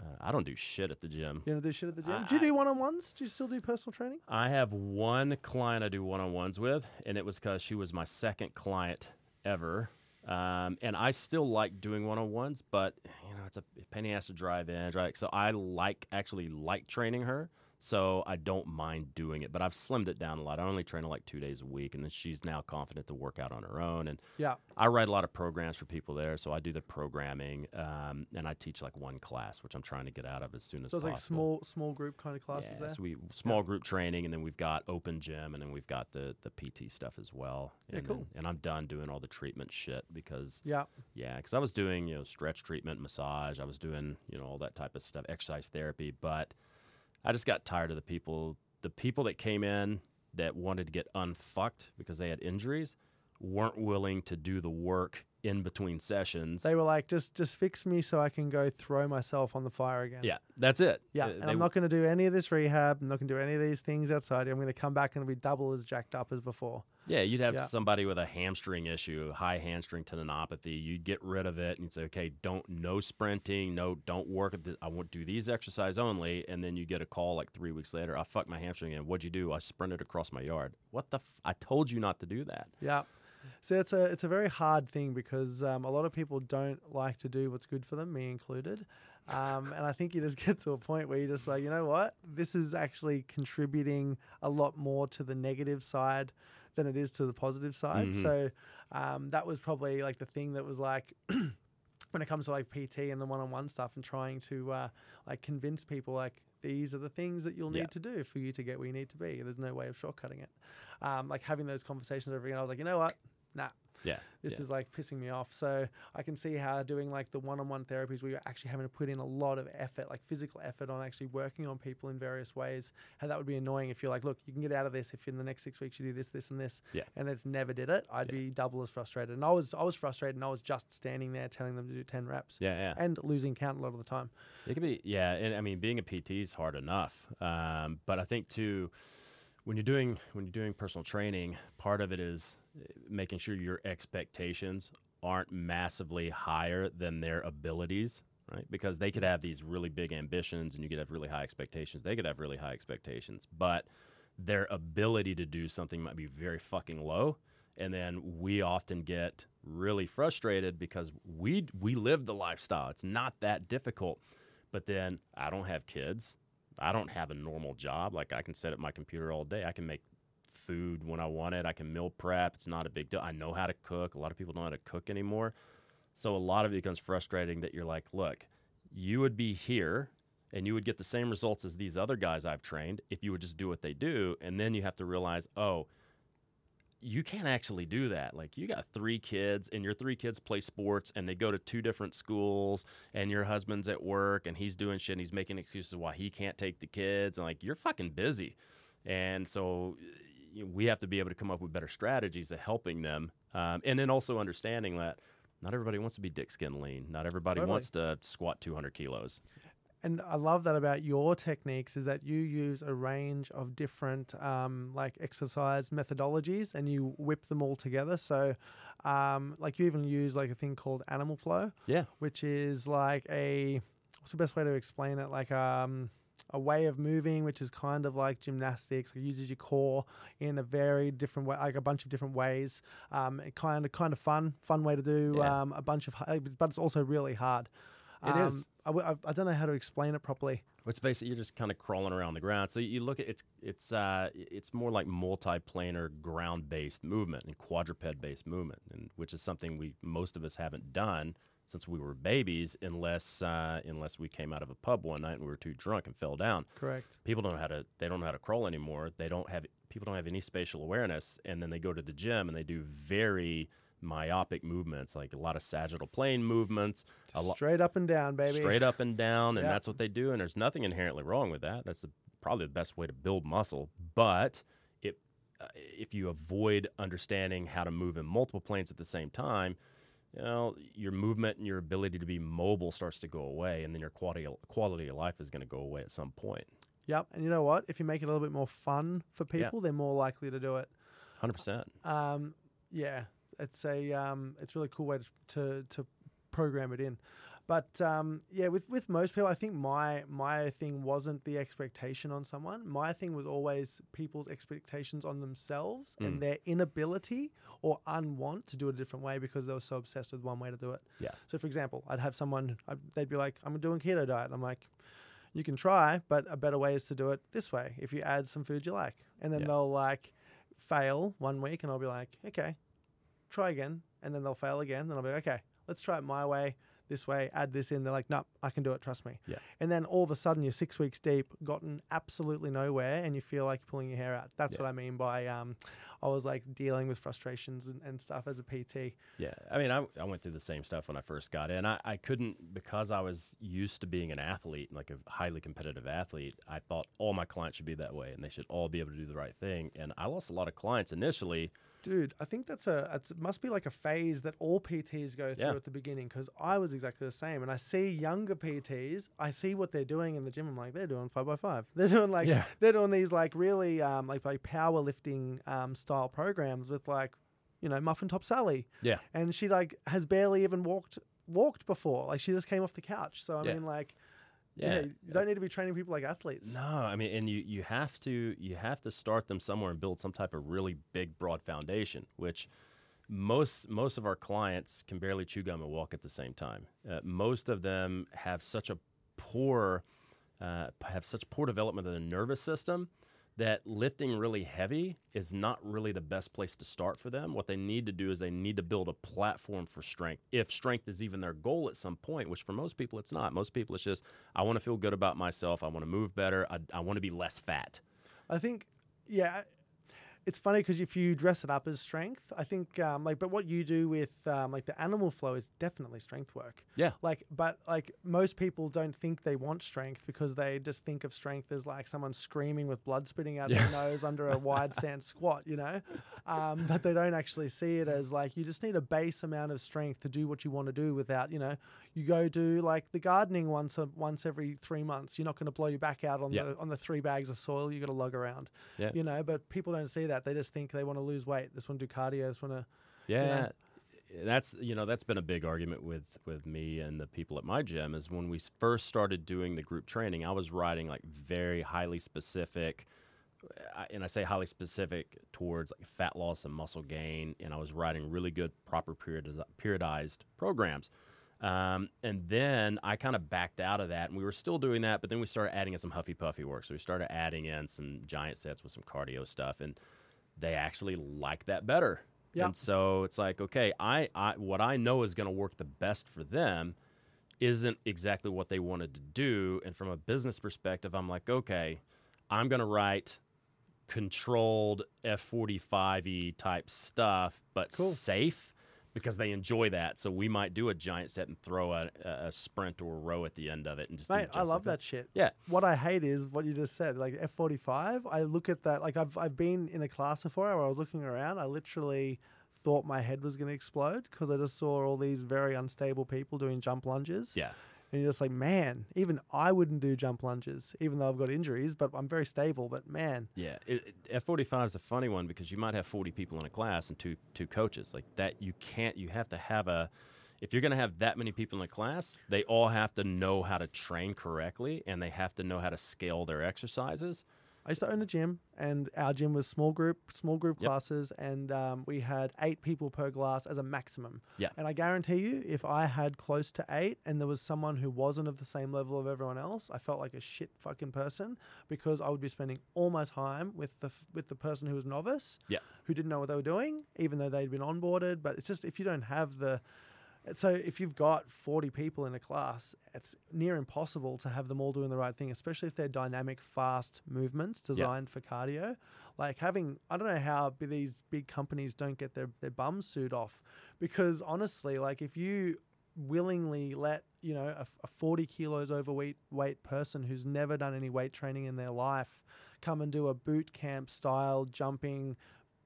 uh, I don't do shit at the gym. You don't do shit at the gym? I- do you do one-on-ones? Do you still do personal training? I have one client I do one-on-ones with, and it was because she was my second client ever. Um, and I still like doing one-on-ones, but you know it's a in the ass to drive in. Drive, so I like actually like training her, so I don't mind doing it. But I've slimmed it down a lot. I only train her like two days a week, and then she's now confident to work out on her own. And Yeah. I write a lot of programs for people there, so I do the programming, um, and I teach like one class, which I'm trying to get out of as soon as possible. So it's like small small group kind of classes Yeah, there. so we small group training, and then we've got open gym, and then we've got the the PT stuff as well. Yeah, and cool. then- and I'm done doing all the treatment shit because Yeah. yeah, because I was doing you know stretch treatment, massage, I was doing you know all that type of stuff, exercise therapy, but I just got tired of the people, the people that came in that wanted to get unfucked because they had injuries, weren't willing to do the work in between sessions. They were like, just just fix me so I can go throw myself on the fire again. yeah, that's it. Yeah, Uh, and I'm not going to do any of this rehab. I'm not going to do any of these things outside. I'm going to come back and be double as jacked up as before. Yeah, you'd have Yeah. somebody with a hamstring issue, high hamstring tendinopathy. You'd get rid of it and you'd say, okay, don't no sprinting, no, don't work at the, I won't do these exercise only. And then you get a call like three weeks later. I fucked my hamstring and what'd you do? I sprinted across my yard. What the? F- I told you not to do that. Yeah. So it's a it's a very hard thing because um, a lot of people don't like to do what's good for them, me included. Um, and I think you just get to a point where you're just like, you know what, this is actually contributing a lot more to the negative side than it is to the positive side. Mhm. So um, that was probably like the thing that was like. When it comes to like PT and the one-on-one stuff, and trying to uh, like convince people like these are the things that you'll Yeah. need to do for you to get where you need to be. There's no way of shortcutting it um, like having those conversations over again. I was like, you know what? Nah, Yeah. this yeah. is like pissing me off. So I can see how doing like the one-on-one therapies where you're actually having to put in a lot of effort, like physical effort on actually working on people in various ways. How that would be annoying if you're like, look, you can get out of this if in the next six weeks you do this, this, and this. Yeah. And it's never did it. I'd Yeah. be double as frustrated. And I was, I was frustrated, and I was just standing there telling them to do ten reps. Yeah, yeah. And losing count a lot of the time. It can be, yeah, and I mean, being a PT is hard enough. Um, but I think too, when you're doing when you're doing personal training, part of it is making sure your expectations aren't massively higher than their abilities, right? Because they could have these really big ambitions, and you could have really high expectations. They could have really high expectations, but their ability to do something might be very fucking low. And then we often get really frustrated because we we live the lifestyle. It's not that difficult. But then I don't have kids. I don't have a normal job. Like I can sit at my computer all day. I can make food when I want it. I can meal prep. It's not a big deal. I know how to cook. A lot of people don't know how to cook anymore. So a lot of it becomes frustrating that you're like, look, you would be here and you would get the same results as these other guys I've trained if you would just do what they do. And then you have to realize, oh, you can't actually do that. Like you got three kids and your three kids play sports and they go to two different schools and your husband's at work and he's doing shit and he's making excuses why he can't take the kids and like you're fucking busy. And so you know, we have to be able to come up with better strategies of helping them. Um, and then also understanding that not everybody wants to be dick skin lean. Not everybody Totally. wants to squat 200 kilos. And I love that about your techniques is that you use a range of different um, like exercise methodologies and you whip them all together. So, um, like you even use like a thing called animal flow, Yeah. which is like a what's the best way to explain it? Like um, a way of moving, which is kind of like gymnastics. It uses your core in a very different way, like a bunch of different ways. Um, it kind of kind of fun, fun way to do Yeah. um, a bunch of, but it's also really hard. It is. Um, I, w- I- I don't know how to explain it properly. It's basically you're just kind of crawling around the ground. So you look at it's it's uh, it's more like multi-planar ground-based movement and quadruped-based movement, and which is something we most of us haven't done since we were babies, unless uh, unless we came out of a pub one night and we were too drunk and fell down. Correct. People don't know how to they don't know how to crawl anymore. They don't have people don't have any spatial awareness, and then they go to the gym and they do very myopic movements, like a lot of sagittal plane movements, a lot Straight up and down, baby. straight up and down, and Yeah. that's what they do. And there's nothing inherently wrong with that. That's the, probably the best way to build muscle. But it, uh, if you avoid understanding how to move in multiple planes at the same time, you know, your movement and your ability to be mobile starts to go away, and then your quality quality of life is going to go away at some point. Yep. And you know what? If you make it a little bit more fun for Yeah. people, they're more likely to do it. Hundred percent. Um, yeah, it's a um, it's a really cool way to, to to program it in. But um, yeah, with with most people, I think my my thing wasn't the expectation on someone. My thing was always people's expectations on themselves Mm. and their inability or unwant to do it a different way because they were so obsessed with one way to do it. Yeah. So, for example, I'd have someone I, they'd be like, "I'm doing keto diet." And I'm like. You can try, but a better way is to do it this way. If you add some food you like, and then Yeah. they'll like fail one week, and I'll be like, okay, try again, and then they'll fail again. and I'll be like, okay, let's try it my way, this way, add this in. They're like, no, I can do it, trust me. Yeah. And then all of a sudden, you're six weeks deep, gotten absolutely nowhere, and you feel like you're pulling your hair out. That's Yeah. what I mean by um, I was like dealing with frustrations and, and stuff as a PT. Yeah, I mean, I, I went through the same stuff when I first got in. I, I couldn't because I was used to being an athlete, like a highly competitive athlete. I thought all my clients should be that way, and they should all be able to do the right thing. And I lost a lot of clients initially Dude, I think that's a it must be like a phase that all PTs go through Yeah. at the beginning because I was exactly the same. And I see younger PTs, I see what they're doing in the gym. I'm like, they're doing five by five. They're doing like Yeah. they're doing these like really um, like like powerlifting um, style programs with like you know muffin top Sally, Yeah. and she like has barely even walked walked before. Like she just came off the couch. So I Yeah. mean like. Yeah, you don't need to be training people like athletes. No, I mean, and you you have to you have to start them somewhere and build some type of really big, broad foundation, which most most of our clients can barely chew gum and walk at the same time. Uh, most of them have such a poor uh, have such poor development of the nervous system that lifting really heavy is not really the best place to start for them. What they need to do is they need to build a platform for strength. If strength is even their goal at some point, which for most people it's not. Most people it's just I want to feel good about myself. I want to move better. I, I want to be less fat. I think, yeah, it's funny because if you dress it up as strength, I think, um, like, but what you do with um, like the animal flow is definitely strength work. Yeah. Like, but like most people don't think they want strength because they just think of strength as like someone screaming with blood spitting out their nose under a wide stance squat, you know? Um, but they don't actually see it as like you just need a base amount of strength to do what you want to do without, you know, you go do like the gardening once a, once every three months. You're not going to blow your back out on Yeah. the on the three bags of soil you got to lug around. Yeah. You know, but people don't see that. They just think they want to lose weight. Just want to do cardio. Just want to. Yeah. That's you know that's been a big argument with with me and the people at my gym is when we first started doing the group training I was writing like very highly specific and I say highly specific towards like fat loss and muscle gain and I was writing really good proper periodiz- periodized programs um, and then I kind of backed out of that and we were still doing that but then we started adding in some huffy puffy work so we started adding in some giant sets with some cardio stuff and they actually like that better Yeah. and so it's like, okay, I, I what I know is going to work the best for them isn't exactly what they wanted to do. And from a business perspective, I'm like, okay, I'm going to write controlled F45E type stuff, but Cool. safe because they enjoy that. So we might do a giant set and throw a, a sprint or a row at the end of it and just do Mate, I love that shit. Yeah. What I hate is what you just said. Like F forty five. I look at that. Like I've I've been in a class before where I was looking around. I literally thought my head was going to explode because I just saw all these very unstable people doing jump lunges. Yeah. And you're just like, man, even I wouldn't do jump lunges, even though I've got injuries, but I'm very stable. But man, Yeah, F forty five is a funny one because you might have forty people in a class and two two coaches like that. You can't. You have to have a. If you're going to have that many people in a class, they all have to know how to train correctly and they have to know how to scale their exercises. I used to own a gym, and our gym was small group, small group Yep. classes, and um, we had eight people per class as a maximum. Yeah. And I guarantee you, if I had close to eight, and there was someone who wasn't of the same level of everyone else, I felt like a shit fucking person because I would be spending all my time with the f- with the person who was novice, Yeah. who didn't know what they were doing, even though they'd been onboarded. But it's just if you don't have the so if you've got 40 people in a class, it's near impossible to have them all doing the right thing, especially if they're dynamic, fast movements designed for cardio. Like having, I don't know how these big companies don't get their, their bums suit off because honestly, like if you willingly let, you know, a, a 40 kilos overweight weight person who's never done any weight training in their life come and do a boot camp style jumping,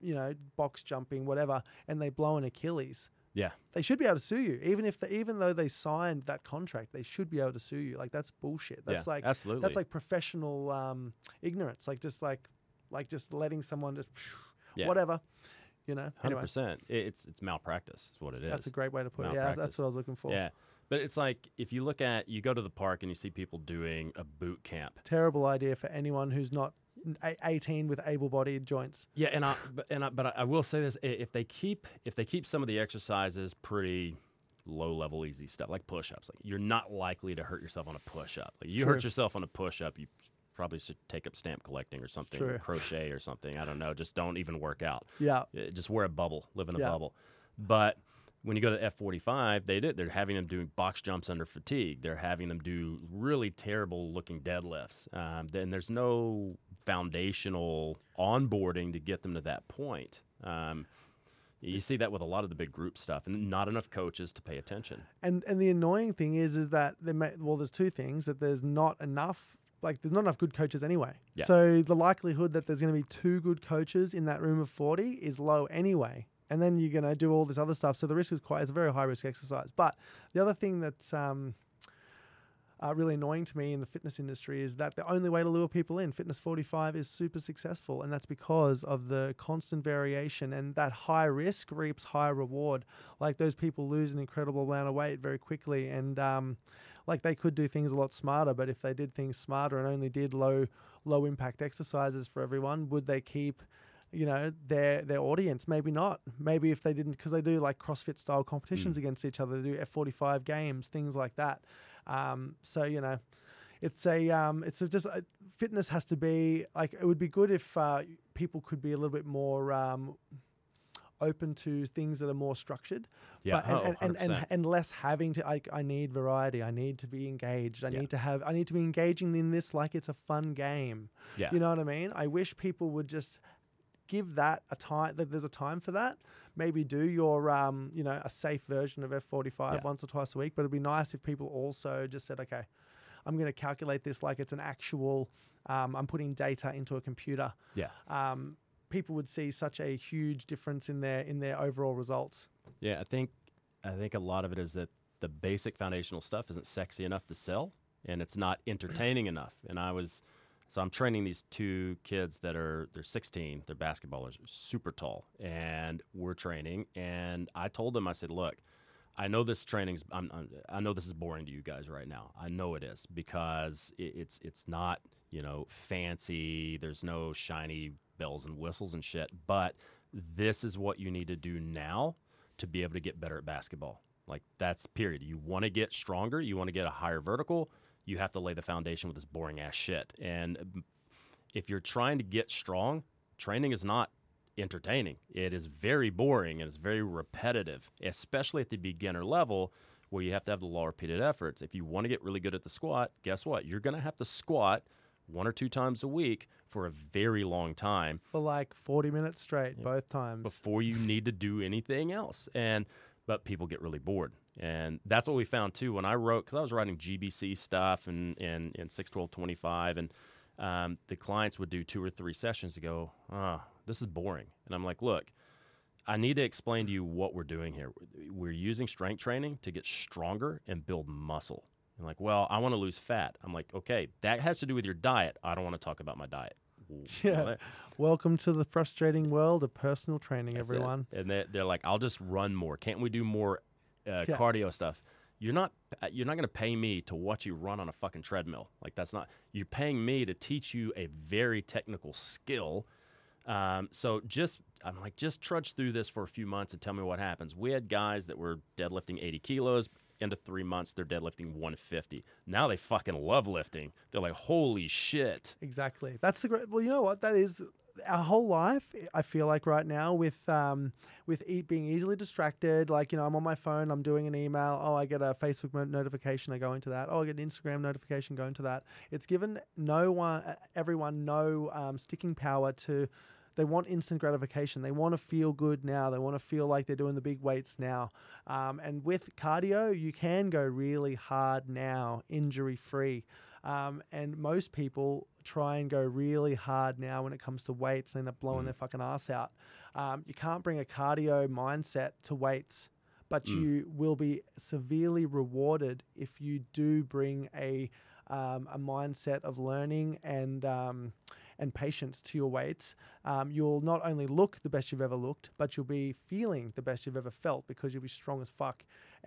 you know, box jumping, whatever, and they blow an Achilles Yeah, they should be able to sue you. Even if they, even though they signed that contract they should be able to sue you. Like that's bullshit. That's yeah, like absolutely. that's like professional um, ignorance. Like just like like just letting someone just Yeah. whatever you know? Hundred anyway percent. It's it's malpractice is what it is. that's a great way to put it. Yeah that's what i was looking for. Yeah, but it's like if you look at you go to the park and you see people doing a boot camp. terrible idea for anyone who's not 18 with able-bodied joints Yeah, and I but and I, but I, will say this: if they keep if they keep some of the exercises pretty low level, easy stuff like push ups, like you're not likely to hurt yourself on a push up. Like you true. hurt yourself on a push up, you probably should take up stamp collecting or something, or crochet or something. I don't know. Just don't even work out. yeah Uh, Just wear a bubble, live in a Yeah. bubble. But when you go to F forty five, they did. They're having them doing box jumps under fatigue. They're having them do really terrible looking deadlifts. Um, then there's no foundational onboarding to get them to that point. Um, you see that with a lot of the big group stuff, and not enough coaches to pay attention. and and the annoying thing is is that there may, well there's two things that there's not enough like there's not enough good coaches anyway. Yeah. So the likelihood that there's going to be two good coaches in that room of 40 is low anyway. And then you're going to do all this other stuff. So the risk is quite, it's a very high risk exercise. But the other thing that's um, uh, really annoying to me in the fitness industry is that the only way to lure people in, Fitness 45, is super successful. And that's because of the constant variation and that high risk reaps high reward. Like those people lose an incredible amount of weight very quickly. And, um, like they could do things a lot smarter, but if they did things smarter and only did low low impact exercises for everyone, would they keep you know their their audience? Maybe not. Maybe if they didn't, because they do like CrossFit style competitions Mm. against each other. They do F45 games, things like that. Um, so you know, it's a um, it's a just uh fitness has to be like it would be good if uh, people could be a little bit more. Um, open to things that are more structured Yeah, but, and, oh, and, and, 100%. and, and less having to I, I need variety i need to be engaged i Yeah. need to have i need to be engaging in this like it's a fun game yeah. you know what i mean i wish people would just give that a time that there's a time for that maybe do your um you know a safe version of f45 Yeah. once or twice a week but it'd be nice if people also just said okay i'm going to calculate this like it's an actual um, i'm putting data into a computer yeah. um, people would see such a huge difference in their in their overall results Yeah, I think I think a lot of it is that the basic foundational stuff isn't sexy enough to sell and it's not entertaining enough. And I was so I'm training these two kids that are they're 16, they're basketballers, super tall, and we're training and I told them I said, "Look, I know this training's I'm, I'm, I know this is boring to you guys right now. I know it is because it, it's it's not, you know, fancy, there's no shiny bells and whistles and shit, but this is what you need to do now to be able to get better at basketball. Like that's period. You want to get stronger, you want to get a higher vertical, you have to lay the foundation with this boring ass shit. And um, if you're trying to get strong, training is not entertaining. It is very boring and it's very repetitive, especially at the beginner level where you have to have the low repeated efforts. If you want to get really good at the squat, guess what? You're going to have to squat one or two times a week for a very long time for like 40 minutes straight both times before you need to do anything else. And but people get really bored, and that's what we found too. When I wrote, because I was writing GBC stuff and and and six twelve twenty five, and um, the clients would do two or three sessions to go, ah, this is boring, and I'm like, look. I need to explain to you what we're doing here. We're using strength training to get stronger and build muscle. And like, well, I want to lose fat. I'm like, okay, that has to do with your diet. I don't want to talk about my diet. Yeah. welcome to the frustrating world of personal training that's it. everyone And they, they're like, I'll just run more. Can't we do more uh, Yeah. cardio stuff? You're not uh, you're not going to pay me to watch you run on a fucking treadmill. Like that's not. You're paying me to teach you a very technical skill. Um, so just I'm like just trudge through this for a few months and tell me what happens. We had guys that were deadlifting 80 kilos. Into three months, they're deadlifting 150. Now they fucking love lifting. They're like, holy shit. exactly that's the great well you know what that is our whole life i feel like right now with um with e- being easily distracted like you know i'm on my phone i'm doing an email oh i get a facebook notification i go into that oh i get an instagram notification go into that it's given no one everyone no um, sticking power to they want instant gratification. They want to feel good now. They want to feel like they're doing the big weights now. Um, and with cardio, you can go really hard now, injury free. Um, and most people try and go really hard now when it comes to weights and end up blowing Mm. their fucking ass out. Um, you can't bring a cardio mindset to weights, but Mm. you will be severely rewarded if you do bring a um, a mindset of learning and um, and patience to your weights. Um, you'll not only look the best you've ever looked, but you'll be feeling the best you've ever felt because you'll be strong as fuck,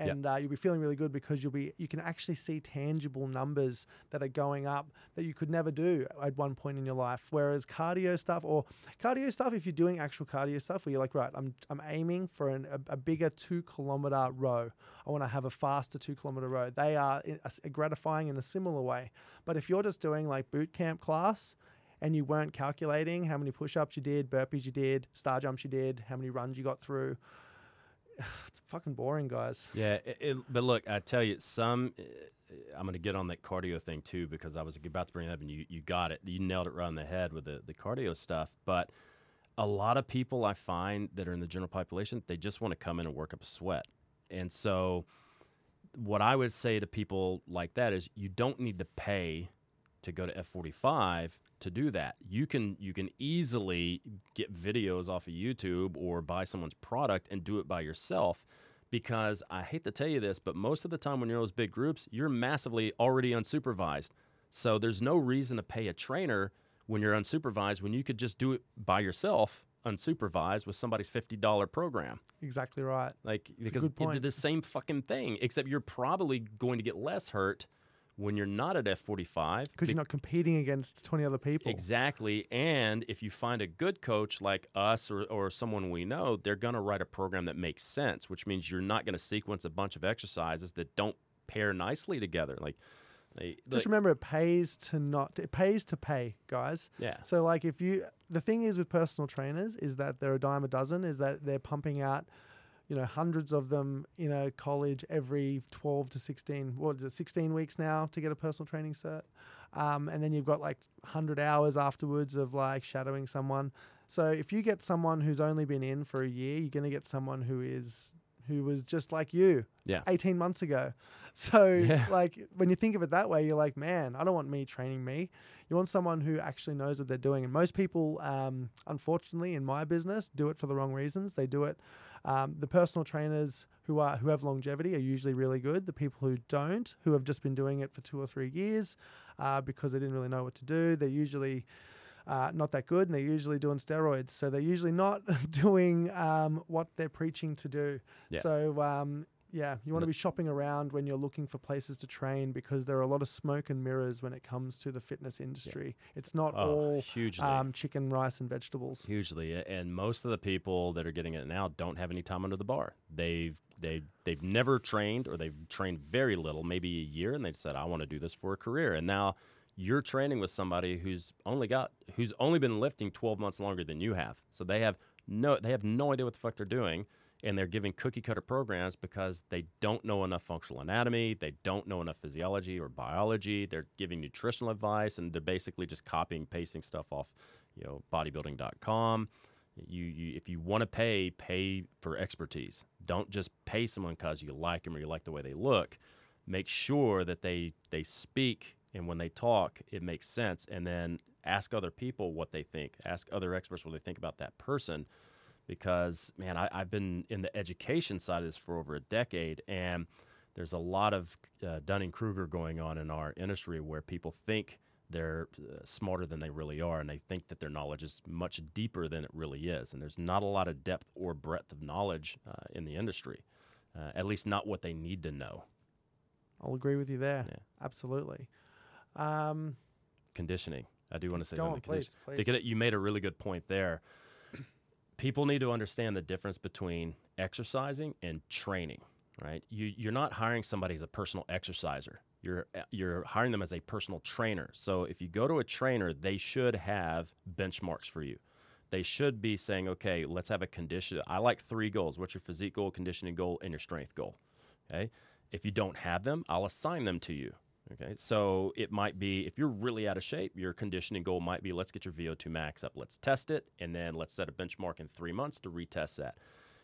And uh, you'll be feeling really good because you'll be you can actually see tangible numbers that are going up that you could never do at one point in your life. Whereas cardio stuff or cardio stuff, if you're doing actual cardio stuff, where you're like, right, I'm I'm aiming for an, a, a bigger two kilometer row. I want to have a faster two kilometer row. They are gratifying in a similar way. But if you're just doing like boot camp class and you weren't calculating how many push ups you did, burpees you did, star jumps you did, how many runs you got through, it's fucking boring, guys. Yeah, it, it, but look, I tell you, some uh, I'm going to get on that cardio thing too because I was about to bring it up and you, you got it. You nailed it right on the head with the, the cardio stuff. But a lot of people I find that are in the general population, they just want to come in and work up a sweat. And so, what I would say to people like that is you don't need to pay to go to F45 to do that. You can you can easily get videos off of YouTube or buy someone's product and do it by yourself because I hate to tell you this, but most of the time when you're in those big groups, you're massively already unsupervised. So there's no reason to pay a trainer when you're unsupervised when you could just do it by yourself unsupervised with somebody's $50 program. Exactly right. Like a because good you point. did the same fucking thing, except you're probably going to get less hurt when you're not at F45 Because you're not competing against 20 other people. Exactly. And if you find a good coach like us or, or someone we know, they're going to write a program that makes sense, which means you're not going to sequence a bunch of exercises that don't pair nicely together. Like, they, Just remember, it pays to not. It pays to pay, guys. yeah. So, like, if you, the thing is with personal trainers is that they're a dime a dozen. Is that they're pumping out, you know, hundreds of them in a college every twelve to sixteen. What is it? Sixteen weeks now to get a personal training cert, um, and then you've got like hundred hours afterwards of like shadowing someone. So, if you get someone who's only been in for a year, you're going to get someone who is who was just like you Yeah. 18 months ago. So, Yeah. like, when you think of it that way, you're like, man, I don't want me training me. You want someone who actually knows what they're doing. And most people, um, unfortunately, in my business, do it for the wrong reasons. They do it. Um, the personal trainers who are who have longevity are usually really good. The people who don't, who have just been doing it for two or three years, uh, because they didn't really know what to do, they're usually uh, not that good, and they're usually doing steroids. So they're usually not doing um, what they're preaching to do. Yeah. So um, yeah, you want to be shopping around when you're looking for places to train because there are a lot of smoke and mirrors when it comes to the fitness industry. It's not Oh, all hugely. um, chicken, rice, and vegetables. Hugely, and most of the people that are getting it now don't have any time under the bar. They've they they've never trained, or they've trained very little, maybe a year, and they've said, "I want to do this for a career." And now you're training with somebody who's only got who's only been lifting 12 months longer than you have, so they have no they have no idea what the fuck they're doing, and they're giving cookie cutter programs because they don't know enough functional anatomy, they don't know enough physiology or biology. They're giving nutritional advice, and they're basically just copying pasting stuff off, you know, bodybuilding.com. You, you if you want to pay, pay for expertise. Don't just pay someone because you like them or you like the way they look. Make sure that they they speak and when they talk, it makes sense. And then ask other people what they think. Ask other experts what they think about that person. Because man, I, I've been in the education side of this for over a decade, and there's a lot of uh, Dunning Kruger going on in our industry where people think they're uh, smarter than they really are, and they think that their knowledge is much deeper than it really is. And there's not a lot of depth or breadth of knowledge uh, in the industry, uh, at least not what they need to know. I'll agree with you there. Yeah. Absolutely. Um, Conditioning. I do want to say something. on, please, to please. get it- you made a really good point there. People need to understand the difference between exercising and training. Right? You, you're not hiring somebody as a personal exerciser. You're you're hiring them as a personal trainer. So if you go to a trainer, they should have benchmarks for you. They should be saying, okay, let's have a condition. I like three goals. What's your physique goal, conditioning goal, and your strength goal? Okay. If you don't have them, I'll assign them to you. Okay. So it might be if you're really out of shape, your conditioning goal might be let's get your VO2 max up. Let's test it. And then let's set a benchmark in three months to retest that.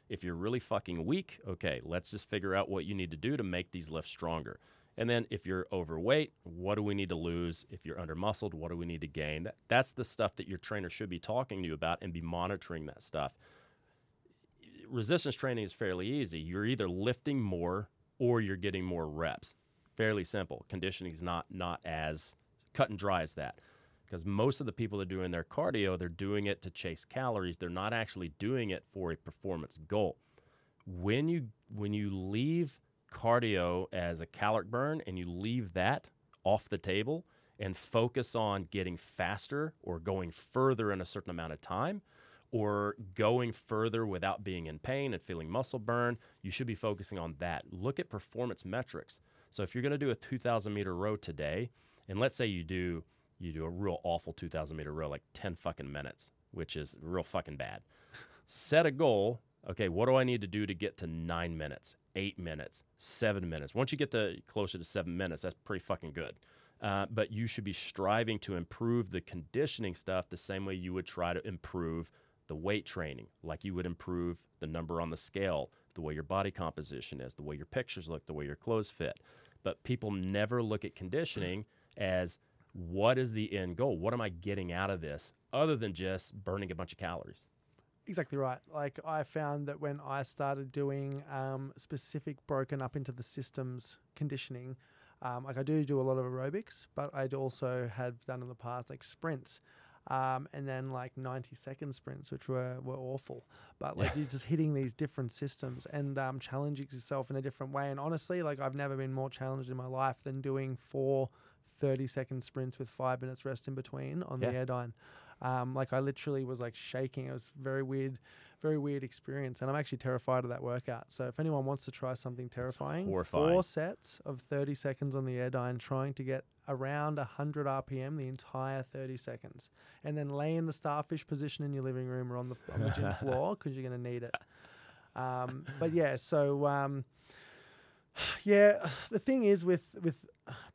If you're really fucking weak, okay, let's just figure out what you need to do to make these lifts stronger. And then if you're overweight, what do we need to lose? If you're under muscled, what do we need to gain? That, that's the stuff that your trainer should be talking to you about and be monitoring that stuff. Resistance training is fairly easy. You're either lifting more or you're getting more reps. Fairly simple. Conditioning is not not as cut and dry as that. Because most of the people that are doing their cardio, they're doing it to chase calories. They're not actually doing it for a performance goal. When you when you leave cardio as a caloric burn and you leave that off the table and focus on getting faster or going further in a certain amount of time or going further without being in pain and feeling muscle burn, you should be focusing on that. Look at performance metrics. So if you're going to do a 2000 meter row today, and let's say you do you do a real awful 2000 meter row like 10 fucking minutes, which is real fucking bad. Set a goal. Okay, what do I need to do to get to nine minutes, eight minutes, seven minutes? Once you get to closer to seven minutes, that's pretty fucking good. Uh, but you should be striving to improve the conditioning stuff the same way you would try to improve the weight training, like you would improve the number on the scale, the way your body composition is, the way your pictures look, the way your clothes fit. But people never look at conditioning as what is the end goal? What am I getting out of this other than just burning a bunch of calories? Exactly right. Like I found that when I started doing um, specific broken up into the systems conditioning, um, like I do do a lot of aerobics, but I'd also have done in the past like sprints. Um, and then like 90 second sprints, which were, were awful. But like you're just hitting these different systems and um, challenging yourself in a different way. And honestly, like I've never been more challenged in my life than doing four 30 second sprints with five minutes rest in between on the Yeah. Airdyne. Um, like I literally was like shaking. It was very weird, very weird experience, and I'm actually terrified of that workout. So if anyone wants to try something terrifying, four sets of 30 seconds on the Airdyne, trying to get around 100 RPM the entire 30 seconds, and then lay in the starfish position in your living room or on the on the gym floor because you're going to need it. Um, but yeah, so um, yeah, the thing is with with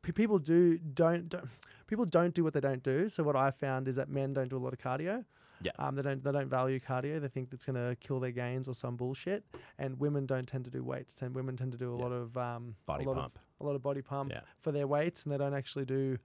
people do don't, don't people don't do what they don't do. So what I found is that men don't do a lot of cardio. Yeah. Um, they don't they don't value cardio. They think it's going to kill their gains or some bullshit. And women don't tend to do weights. And women tend to do a Yeah. lot of um, Body a lot pump. of a lot of body pump Yeah. for their weights, and they don't actually do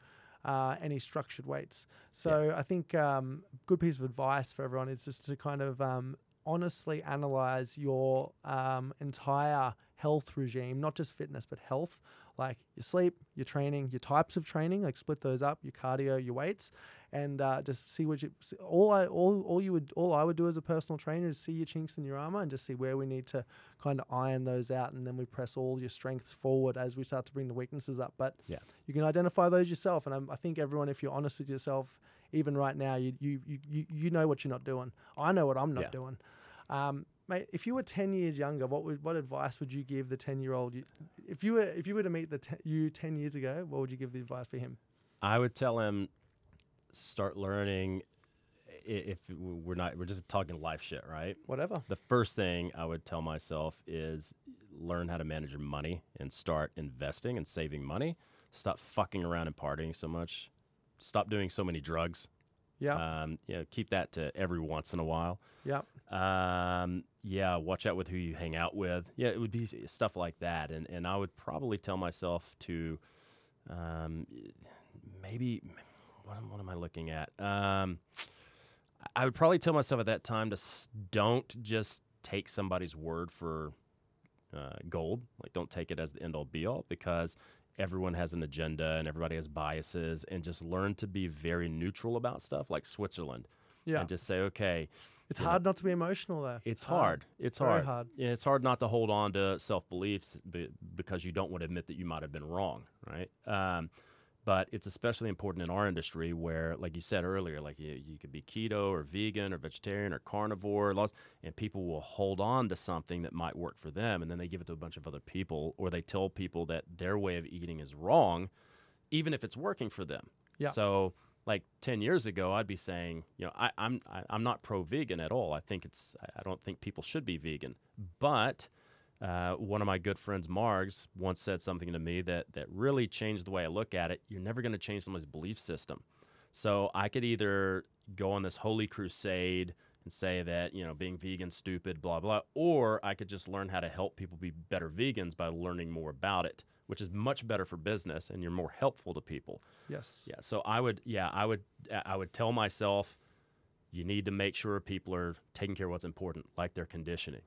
uh, any structured weights. So I think um, good piece of advice for everyone is just to kind of um, honestly analyze your um, entire health regime, not just fitness but health, like your sleep, your training, your types of training, like split those up, your cardio, your weights, and uh, just see what you. All I all all you would all I would do as a personal trainer is see your chinks in your armor and just see where we need to kind of iron those out, and then we press all your strengths forward as we start to bring the weaknesses up. But Yeah. you can identify those yourself, and I'm, I think everyone, if you're honest with yourself, even right now, you you you you, you know what you're not doing. I know what I'm not Yeah. doing. Um, mate, if you were 10 years younger, what would what advice would you give the 10 year old? If you were if you were to meet the te- you 10 years ago, what would you give the advice for him? I would tell him start learning if we're not we're just talking life shit, right? Whatever. The first thing I would tell myself is learn how to manage your money and start investing and saving money. Stop fucking around and partying so much. Stop doing so many drugs. Yeah. Um, you know, keep that to every once in a while. yeah. Um, yeah, watch out with who you hang out with. Yeah, it would be stuff like that, and and I would probably tell myself to, um, maybe, what, am- what am I looking at? Um, I would probably tell myself at that time to s- don't just take somebody's word for uh, gold. Like, don't take it as the end all be all because everyone has an agenda and everybody has biases, and just learn to be very neutral about stuff, like Switzerland, Yeah. and just say, okay, It's you know, hard not to be emotional though. it's hard. It's Very hard. hard. Yeah, it's hard not to hold on to self beliefs be, because you don't want to admit that you might have been wrong, right? Um, but it's especially important in our industry where, like you said earlier, like you, you could be keto or vegan or vegetarian or carnivore, lots, and people will hold on to something that might work for them, and then they give it to a bunch of other people, or they tell people that their way of eating is wrong, even if it's working for them. Yeah. So like 10 years ago i'd be saying you know I, i'm I, i'm not pro-vegan at all i think it's I- i don't think people should be vegan but uh, one of my good friends margs once said something to me that that really changed the way i look at it you're never going to change someone's belief system so i could either go on this holy crusade and say that you know being vegan stupid blah blah or i could just learn how to help people be better vegans by learning more about it which is much better for business and you're more helpful to people Yes. yeah. So I would, yeah, I would, I would tell myself, you need to make sure people are taking care of what's important, like their conditioning.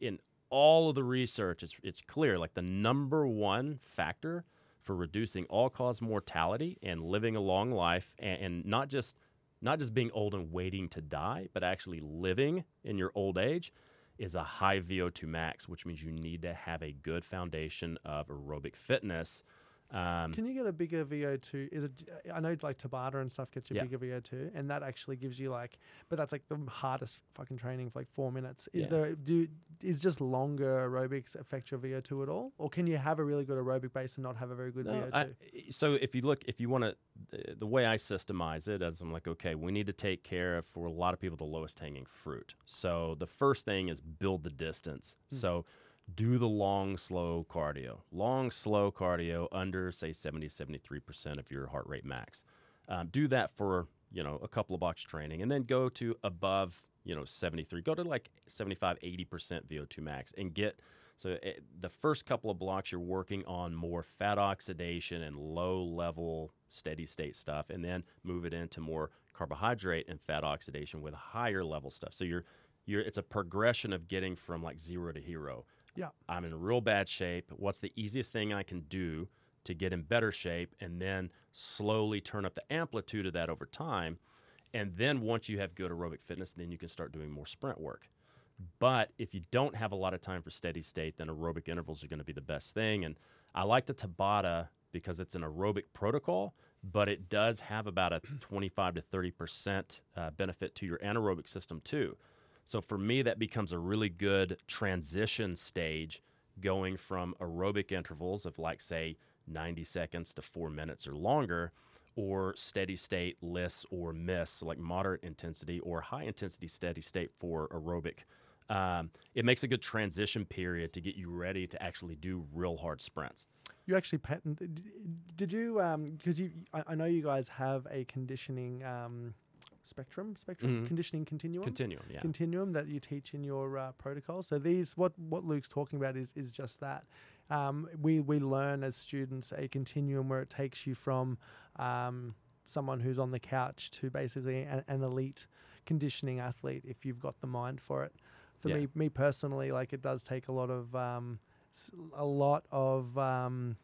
in all of the research, it's it's clear, like the number one factor for reducing all cause mortality and living a long life, and, and not just not just being old and waiting to die, but actually living in your old age. Is a high VO2 max, which means you need to have a good foundation of aerobic fitness. Um, Can you get a bigger VO2? Is it? I know like Tabata and stuff gets you Yeah. bigger VO2, and that actually gives you like, but that's like the hardest fucking training for like four minutes. Is Yeah. there? Do is just longer aerobics affect your VO2 at all, or can you have a really good aerobic base and not have a very good No, VO2? I- so if you look, if you want to, the, the way I systemize it, as I'm like, okay, we need to take care of for a lot of people the lowest hanging fruit. So the first thing is build the distance. So do the long, slow cardio. Long, slow cardio under say 70, 73 percent of your heart rate max. Um, do that for you know a couple of blocks training, and then go to above you know 73 go to like 75 80% vo2 max and get so it, the first couple of blocks you're working on more fat oxidation and low level steady state stuff and then move it into more carbohydrate and fat oxidation with higher level stuff so you're you're it's a progression of getting from like zero to hero Yeah. i'm in real bad shape what's the easiest thing i can do to get in better shape and then slowly turn up the amplitude of that over time and then once you have good aerobic fitness, then you can start doing more sprint work. But if you don't have a lot of time for steady state, then aerobic intervals are going to be the best thing. And I like the Tabata because it's an aerobic protocol, but it does have about a 25 to 30 percent uh, benefit to your anaerobic system too. So for me, that becomes a really good transition stage going from aerobic intervals of like say 90 seconds to four minutes or longer or steady state LISS or MISS, so like moderate intensity or high intensity steady state for aerobic. Um, it makes a good transition period to get you ready to actually do real hard sprints. You actually patent. Did you? Because you, I, I know you guys have a conditioning um, spectrum, spectrum Mhm. conditioning continuum. Continuum, yeah. continuum that you teach in your uh, protocol. So these, what what Luke's talking about is is just that. Um, we we learn as students a continuum where it takes you from um, someone who's on the couch to basically an, an elite conditioning athlete if you've got the mind for it. For Yeah. me, me personally, like it does take a lot of um, a lot of um,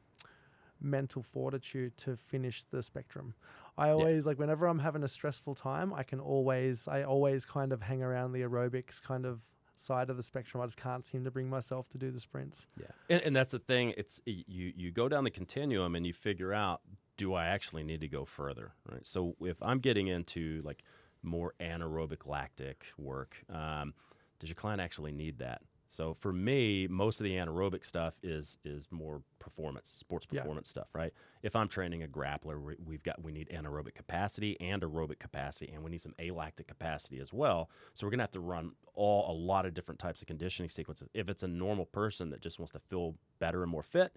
mental fortitude to finish the spectrum. I always like whenever I'm having a stressful time, I can always I always kind of hang around the aerobics kind of side of the spectrum. I just can't seem to bring myself to do the sprints. Yeah, and, and that's the thing. It's you you go down the continuum and you figure out do I actually need to go further, right? So if I'm getting into like more anaerobic lactic work, um, does your client actually need that? So for me, most of the anaerobic stuff is is more performance, sports Yeah. performance stuff, right? If I'm training a grappler, we've got we need anaerobic capacity and aerobic capacity, and we need some alactic capacity as well. So we're gonna have to run all a lot of different types of conditioning sequences. If it's a normal person that just wants to feel better and more fit,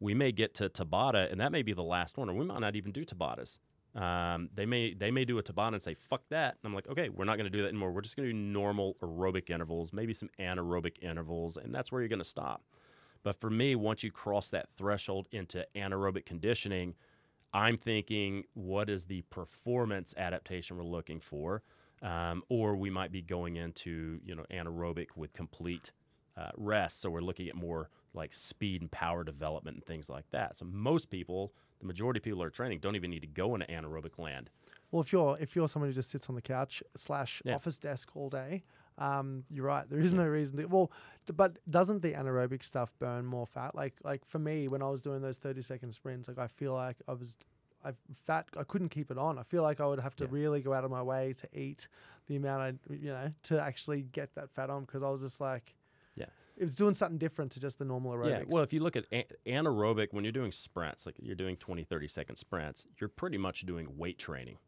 we may get to Tabata, and that may be the last one, or we might not even do Tabatas. Um, they may they may do a Tabata and say fuck that. And I'm like, okay, we're not going to do that anymore. We're just going to do normal aerobic intervals, maybe some anaerobic intervals, and that's where you're going to stop. But for me, once you cross that threshold into anaerobic conditioning, I'm thinking, what is the performance adaptation we're looking for? Um, or we might be going into you know anaerobic with complete uh, rest. So we're looking at more like speed and power development and things like that. So most people, the majority of people are training, don't even need to go into anaerobic land. Well, if you're if you're someone who just sits on the couch slash Yeah. office desk all day, um, you're right. There is no reason to. Well, th- but doesn't the anaerobic stuff burn more fat? Like like for me, when I was doing those thirty second sprints, like I feel like I was. I fat. I couldn't keep it on. I feel like I would have to Yeah. really go out of my way to eat the amount I, you know, to actually get that fat on because I was just like, Yeah. it was doing something different to just the normal aerobics. Yeah. Well, if you look at anaerobic, when you're doing sprints, like you're doing 20, 30 second sprints, you're pretty much doing weight training.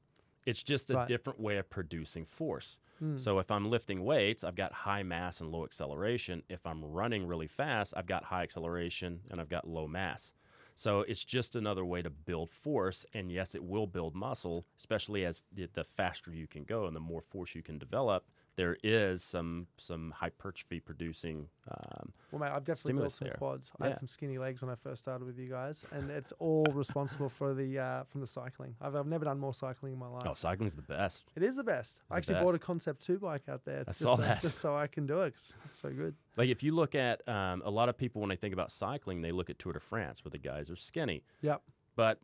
It's just a Right. different way of producing force. Mm. So if I'm lifting weights, I've got high mass and low acceleration. If I'm running really fast, I've got high acceleration and I've got low mass. So it's just another way to build force. And yes, it will build muscle, especially as the, the faster you can go and the more force you can develop. There is some some hypertrophy producing. Um, Well, mate, I've definitely built some there. quads. I had some skinny legs when I first started with you guys, and it's all responsible for the uh, from the cycling. I've, I've never done more cycling in my life. oh, cycling's the best. It is the best. I It's the actually bought a. Concept Two bike out there. I just saw so, that. just so I can do it. It's so good. Like if you look at um, a lot of people when they think about cycling, they look at Tour de France where the guys are skinny. Yep. But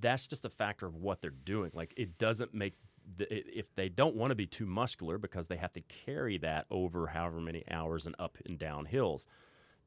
that's just a factor of what they're doing. Like it doesn't make the, if they don't want to be too muscular because they have to carry that over however many hours and up and down hills.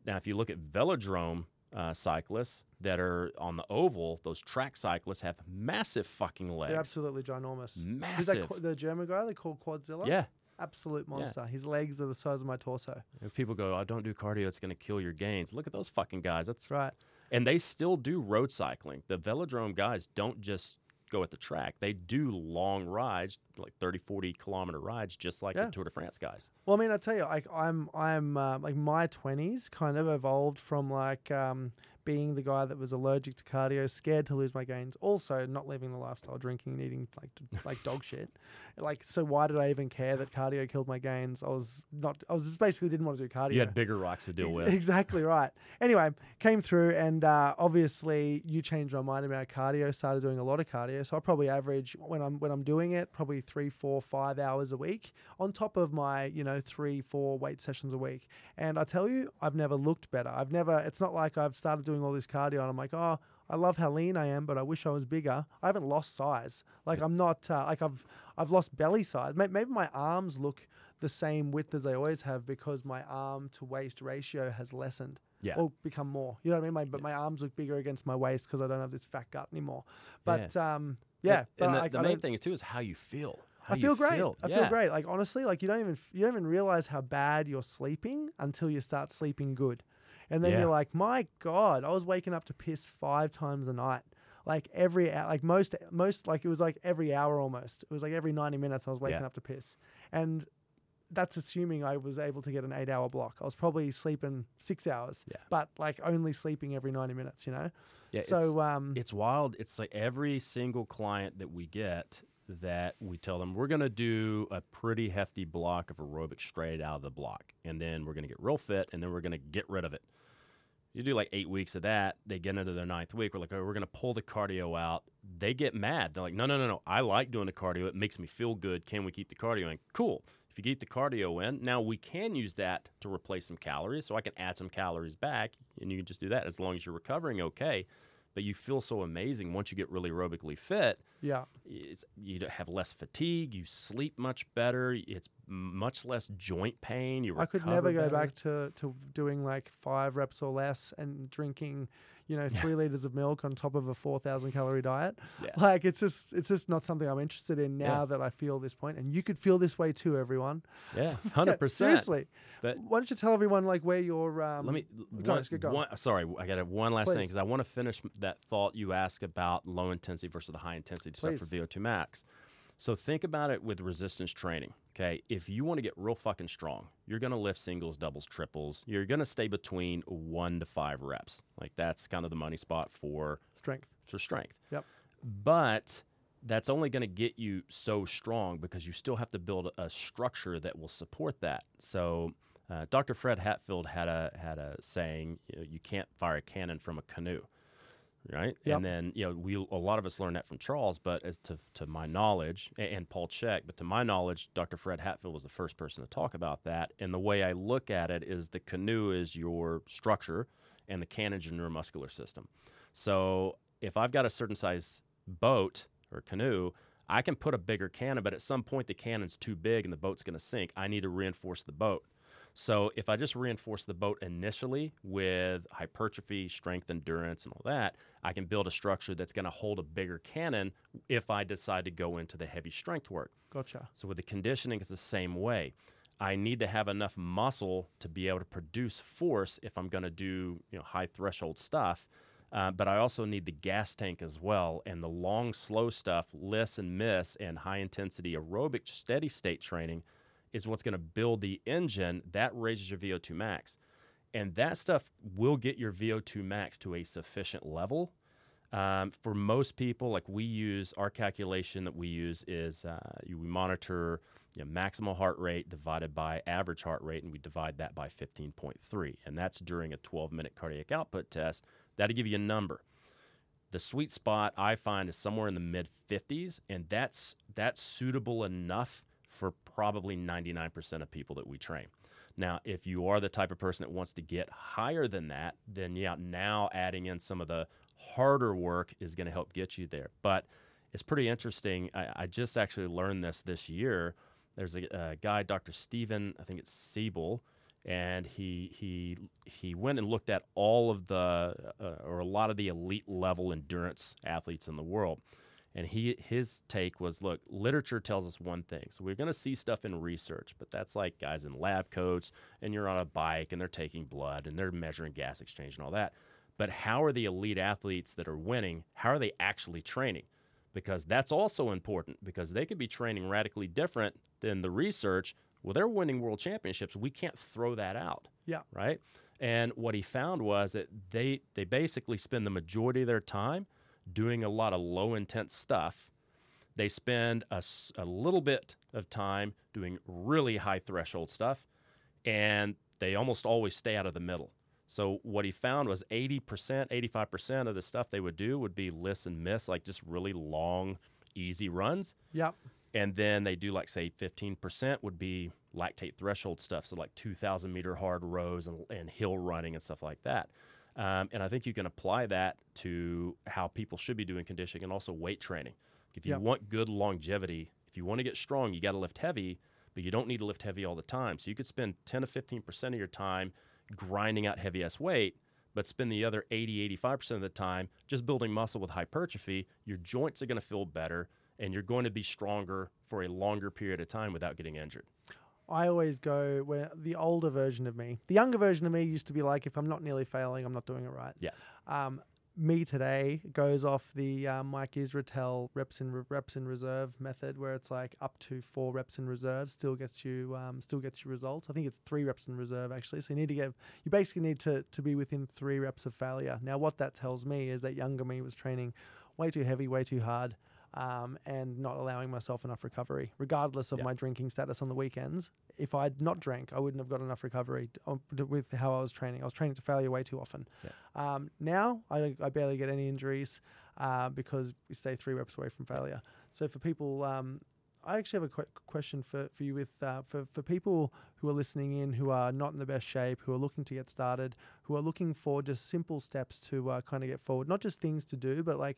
Now, if you look at velodrome uh, cyclists that are on the oval, those track cyclists have massive fucking legs. They're absolutely ginormous. Is that Massive. Qu- the German guy they call Quadzilla? Yeah. Absolute monster. His legs are the size of my torso. If people go, "I don't do cardio; it's going to kill your gains." Look at those fucking guys. That's right. and they still do road cycling. The velodrome guys don't just go at the track. They do long rides, like 30, 40 kilometer rides, just like Yeah. the Tour de France guys. Well, I mean, I tell you, like I'm, I'm uh, like my twenties kind of evolved from like um, being the guy that was allergic to cardio, scared to lose my gains, also not living the lifestyle, drinking and eating like like dog shit. Like, so why did I even care that cardio killed my gains? I was not. I was basically didn't want to do cardio. You had bigger rocks to deal with. Exactly right. Anyway, came through and uh, obviously you changed my mind about cardio. Started doing a lot of cardio, so I probably average when I'm when I'm doing it probably three, four, five hours a week on top of my you know three, four weight sessions a week. And I tell you, I've never looked better. I've never. It's not like I've started doing all this cardio and I'm like, oh. I love how lean I am, but I wish I was bigger. I haven't lost size. Like I'm not uh, like I've I've lost belly size. Maybe my arms look the same width as they always have because my arm to waist ratio has lessened Yeah. or become more. You know what I mean? My, but my arms look bigger against my waist because I don't have this fat gut anymore. But um, yeah, And- but and the, like, the I main thing is too is how you feel. How I feel great. Feel. I yeah. feel great. Like honestly, like you don't even you don't even realize how bad you're sleeping until you start sleeping good, and then Yeah. you're like, my god, I was waking up to piss five times a night. Like every hour, like most most like it was like every hour almost. It was like every ninety minutes I was waking Yeah. up to piss, and that's assuming I was able to get an eight hour block. I was probably sleeping six hours, Yeah. but like only sleeping every ninety minutes. You know, Yeah, it's- so um, it's wild. It's like every single client that we get that we tell them we're going to do a pretty hefty block of aerobic straight out of the block, and then we're going to get real fit, and then we're going to get rid of it. You do like eight weeks of that, they get into their ninth week. We're like, oh, we're going to pull the cardio out. They get mad. They're like, no, no, no, no. I like doing the cardio. It makes me feel good. Can we keep the cardio in? Cool. If you keep the cardio in, now we can use that to replace some calories. So I can add some calories back, and you can just do that as long as you're recovering okay but you feel so amazing once you get really aerobically fit. yeah, It's, you have less fatigue, you sleep much better, it's much less joint pain. You I could never go back to, to doing like five reps or less and drinking, you know, three liters of milk on top of a four thousand calorie diet. Yeah. Like it's just it's just not something I'm interested in now Yeah. that I feel this point. And you could feel this way too, everyone. Yeah, Yeah, hundred percent. Seriously. But Why don't you tell everyone like where your um let me go on, one, go on. one- sorry, I got one last thing because I want to finish that thought you asked about low intensity versus the high intensity stuff for VO2 max. So think about it with resistance training. Okay, if you want to get real fucking strong, you're going to lift singles, doubles, triples. You're going to stay between one to five reps. Like that's kind of the money spot for strength. for strength. Yep. But that's only going to get you so strong because you still have to build a structure that will support that. So, uh, Dr. Fred Hatfield had a had a saying: you, know, you can't fire a cannon from a canoe, right? Yep. And then you know we a lot of us learned that from Charles, but as to to my knowledge and, and Paul Chek, but to my knowledge, Dr. Fred Hatfield was the first person to talk about that. And the way I look at it is the canoe is your structure, and the cannon's your neuromuscular system. So if I've got a certain size boat or canoe, I can put a bigger cannon, but at some point the cannon's too big and the boat's going to sink. I need to reinforce the boat. So if I just reinforce the boat initially with hypertrophy, strength, endurance, and all that, I can build a structure that's going to hold a bigger cannon if I decide to go into the heavy strength work. Gotcha. So with the conditioning, it's the same way. I need to have enough muscle to be able to produce force if I'm going to do you know high threshold stuff. Uh, but I also need the gas tank as well, and the long, slow stuff, LISS and MISS, and high intensity aerobic steady state training is what's going to build the engine that raises your VO2 max. And that stuff will get your VO2 max to a sufficient level. Um, for most people, like we use our calculation that we use is uh, we monitor you know, maximal heart rate divided by average heart rate, and we divide that by 15.3. And that's during a 12 minute cardiac output test. That'll give you a number. The sweet spot I find is somewhere in the mid 50s, and that's that's suitable enough for probably 99% of people that we train. Now, if you are the type of person that wants to get higher than that, then yeah, now adding in some of the harder work is going to help get you there. But it's pretty interesting. I, I just actually learned this this year. There's a, a guy, Dr. Stephen, I think it's Seiler, and he he he went and looked at all of the uh, or a lot of the elite level endurance athletes in the world. And he his take was, look, literature tells us one thing. So we're going to see stuff in research, but that's like guys in lab coats and you're on a bike and they're taking blood and they're measuring gas exchange and all that. But how are the elite athletes that are winning? How are they actually training? Because that's also important because they could be training radically different than the research Well, they're winning world championships. We can't throw that out. Yeah. Right. And what he found was that they they basically spend the majority of their time doing a lot of low intense stuff. They spend a, a little bit of time doing really high threshold stuff, and they almost always stay out of the middle. So what he found was 80%, 85% of the stuff they would do would be LISS and MISS, like just really long, easy runs. Yep. And then they do like say 15% would be lactate threshold stuff, so like 2,000 meter hard rows and, and hill running and stuff like that. Um, and I think you can apply that to how people should be doing conditioning and also weight training. If you Yep. want good longevity, if you want to get strong, you got to lift heavy, but you don't need to lift heavy all the time. So you could spend 10 to 15% of your time grinding out heavy ass weight, but spend the other 80, 85% of the time just building muscle with hypertrophy. Your joints are going to feel better and you're going to be stronger for a longer period of time without getting injured. I always go where the older version of me, the younger version of me used to be like, if I'm not nearly failing, I'm not doing it right. Yeah. Um, me today goes off the uh, Mike Israetel reps in re- reps in reserve method, where it's like up to four reps in reserve still gets you um, still gets you results. I think it's three reps in reserve actually. So you need to get you basically need to to be within three reps of failure. Now what that tells me is that younger me was training way too heavy, way too hard. Um, and not allowing myself enough recovery, regardless of Yeah. my drinking status on the weekends. If I'd not drank, I wouldn't have got enough recovery t- with how I was training. I was training to failure way too often. Um, now I, I barely get any injuries uh, because we stay three reps away from failure. So for people, um, I actually have a que- question for, for you with uh, for for people who are listening in who are not in the best shape, who are looking to get started, who are looking for just simple steps to uh, kind of get forward, not just things to do, but like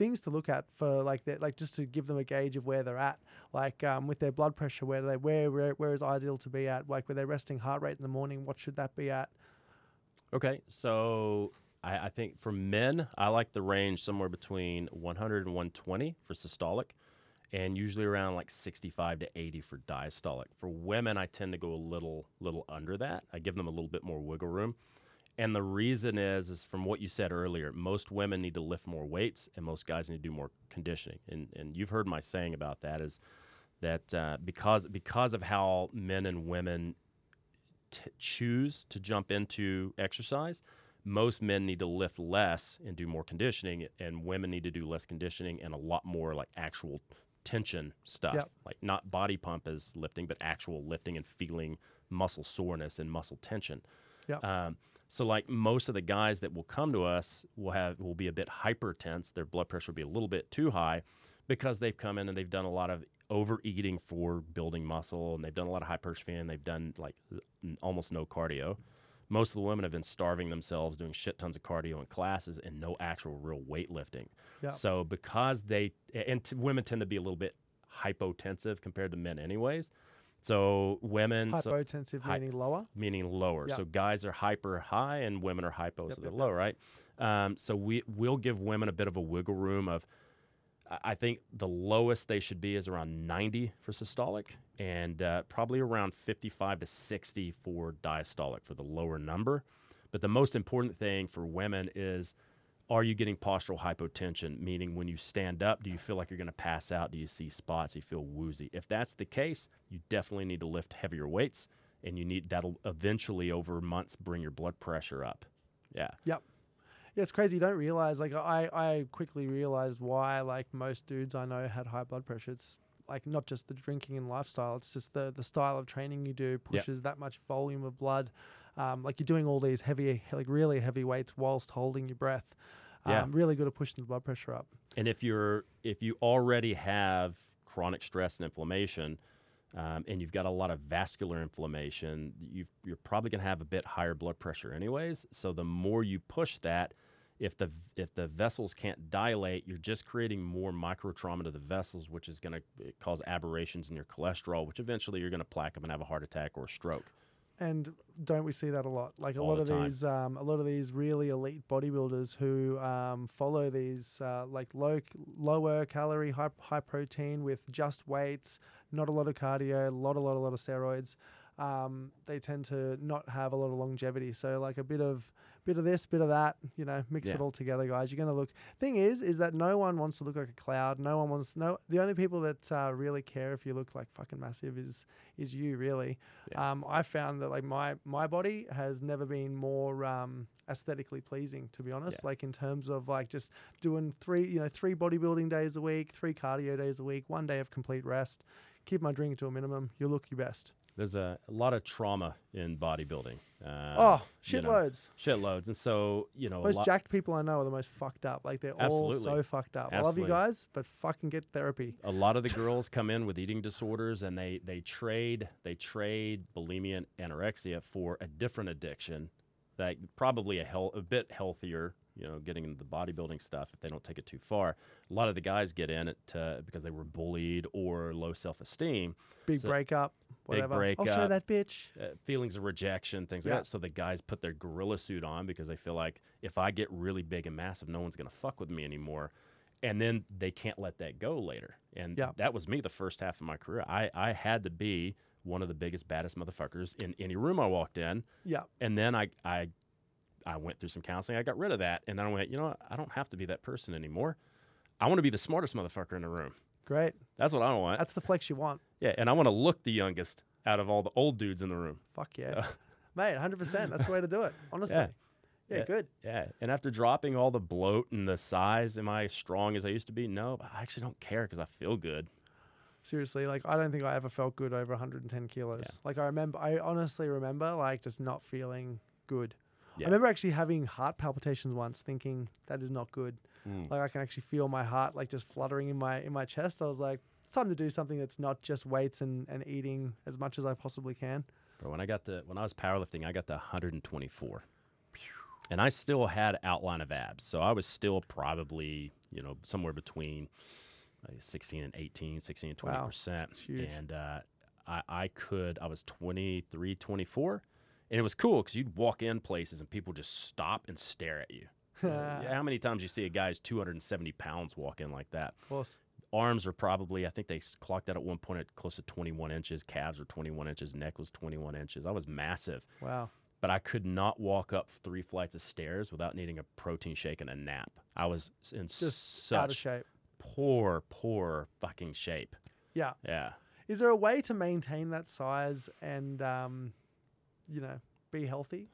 things to look at for like that, like just to give them a gauge of where they're at, like um, with their blood pressure, where they where, where where is ideal to be at, like with their resting heart rate in the morning, what should that be at? Okay, so I, I think for men, I like the range somewhere between 100 and 120 for systolic, and usually around like 65 to 80 for diastolic. For women, I tend to go a little little under that. I give them a little bit more wiggle room. And the reason is, is from what you said earlier, most women need to lift more weights, and most guys need to do more conditioning. And and you've heard my saying about that is that uh, because because of how men and women t- choose to jump into exercise, most men need to lift less and do more conditioning, and women need to do less conditioning and a lot more like actual tension stuff, Yep. like not body pump as lifting, but actual lifting and feeling muscle soreness and muscle tension. Yep. Um, so like most of the guys that will come to us will have will be a bit hypertense. Their blood pressure will be a little bit too high because they've come in and they've done a lot of overeating for building muscle and they've done a lot of hypertrophy and they've done like almost no cardio. Most of the women have been starving themselves doing shit tons of cardio in classes and no actual real weightlifting. Yep. So because they and t- women tend to be a little bit hypotensive compared to men anyways. So women so- Hypotensive hy- meaning lower. meaning lower. Yep. So guys are hyper high and women are hypo, Yep, so they're yep, low, right? Um, so we will give women a bit of a wiggle room of. I- I think the lowest they should be is around 90 for systolic, and uh, probably around 55 to 60 for diastolic for the lower number. But the most important thing for women is are you getting postural hypotension? Meaning, when you stand up, do you feel like you're going to pass out? Do you see spots? Do you feel woozy? If that's the case, you definitely need to lift heavier weights, and you need that'll eventually over months bring your blood pressure up. Yeah, Yep. Yeah, it's crazy. You don't realize. Like, I, I quickly realized why, like, most dudes I know had high blood pressure. It's like not just the drinking and lifestyle. It's just the the style of training you do Yep. pushes that much volume of blood. Um, like you're doing all these heavy, like really heavy weights whilst holding your breath. Yeah. Um, really good at pushing the blood pressure up. and if you're if you already have chronic stress and inflammation, um, and you've got a lot of vascular inflammation, you you're probably going to have a bit higher blood pressure anyways. So the more you push that, if the if the vessels can't dilate, you're just creating more micro trauma to the vessels, which is going to cause aberrations in your cholesterol, which eventually you're going to plaque up and have a heart attack or a stroke. And don't we see that a lot? Like a All lot the of time. these, um, a lot of these really elite bodybuilders who um, follow these uh, like low, lower calorie, high, high protein with just weights, not a lot of cardio, a lot, a lot, a lot of steroids. um, they tend to not have a lot of longevity. So like a bit of bit of this, bit of that, you know, mix it all together, guys. You're gonna look. Thing is, is that no one wants to look like a cloud. No one wants no. The only people that uh, really care if you look like fucking massive is is you really. Yeah. Um, I found that like my my body has never been more um, aesthetically pleasing, to be honest. Yeah. Like in terms of like just doing three, you know, three bodybuilding days a week, three cardio days a week, one day of complete rest. Keep my drinking to a minimum. You'll look your best. There's a, a lot of trauma in bodybuilding. Um, oh, you know, shitloads. shitloads. And so, you know, Most lot, jacked people I know are the most fucked up. Like they're all so fucked up. I love you guys, but fucking get therapy. a lot of the girls come in with eating disorders and they they trade they trade bulimia and anorexia for a different addiction that probably a hel- a bit healthier you know getting into the bodybuilding stuff if they don't take it too far a lot of the guys get in it uh, because they were bullied or low self-esteem Big So- breakup. Whatever. I'll show that bitch. uh, feelings of rejection, things Yeah. like that. So the guys put their gorilla suit on because they feel like if I get really big and massive, no one's going to fuck with me anymore. And then they can't let that go later. And Yeah. that was me the first half of my career. I, I had to be one of the biggest, baddest motherfuckers in any room I walked in. Yeah. And then I, I, I went through some counseling. I got rid of that. And then I went, you know what? I don't have to be that person anymore. I want to be the smartest motherfucker in the room. Great. That's what I want. That's the flex you want. yeah. And I want to look the youngest out of all the old dudes in the room. Fuck yeah. Uh, Mate, 100%. That's the way to do it. Honestly. Yeah, Yeah. Yeah. good. Yeah, and after dropping all the bloat and the size, am I as strong as I used to be? No, but I actually don't care because I feel good. Seriously, like I don't think I ever felt good over 110 kilos. Yeah. Like I remember, I honestly remember like just not feeling good. Yeah. I remember actually having heart palpitations once, thinking that is not good. Mm. Like I can actually feel my heart like just fluttering in my in my chest. I was like, it's time to do something that's not just weights and, and eating as much as I possibly can. But when I got to when I was powerlifting, I got to 124, and I still had outline of abs, so I was still probably you know somewhere between uh, 16 and 18, 16 and 20 Wow, percent, and uh, I, I could I was 23, 24, and it was cool because you'd walk in places and people just stop and stare at you. Uh, how many times you see a guy's 270 pounds walk in like that? Of course. arms are probably i think they clocked that at one point at close to 21 inches calves were 21 inches neck was 21 inches i was massive Wow. but i could not walk up three flights of stairs without needing a protein shake and a nap i was in Just out of such shape. poor poor fucking shape Yeah. yeah Is there a way to maintain that size and um, you know, be healthy?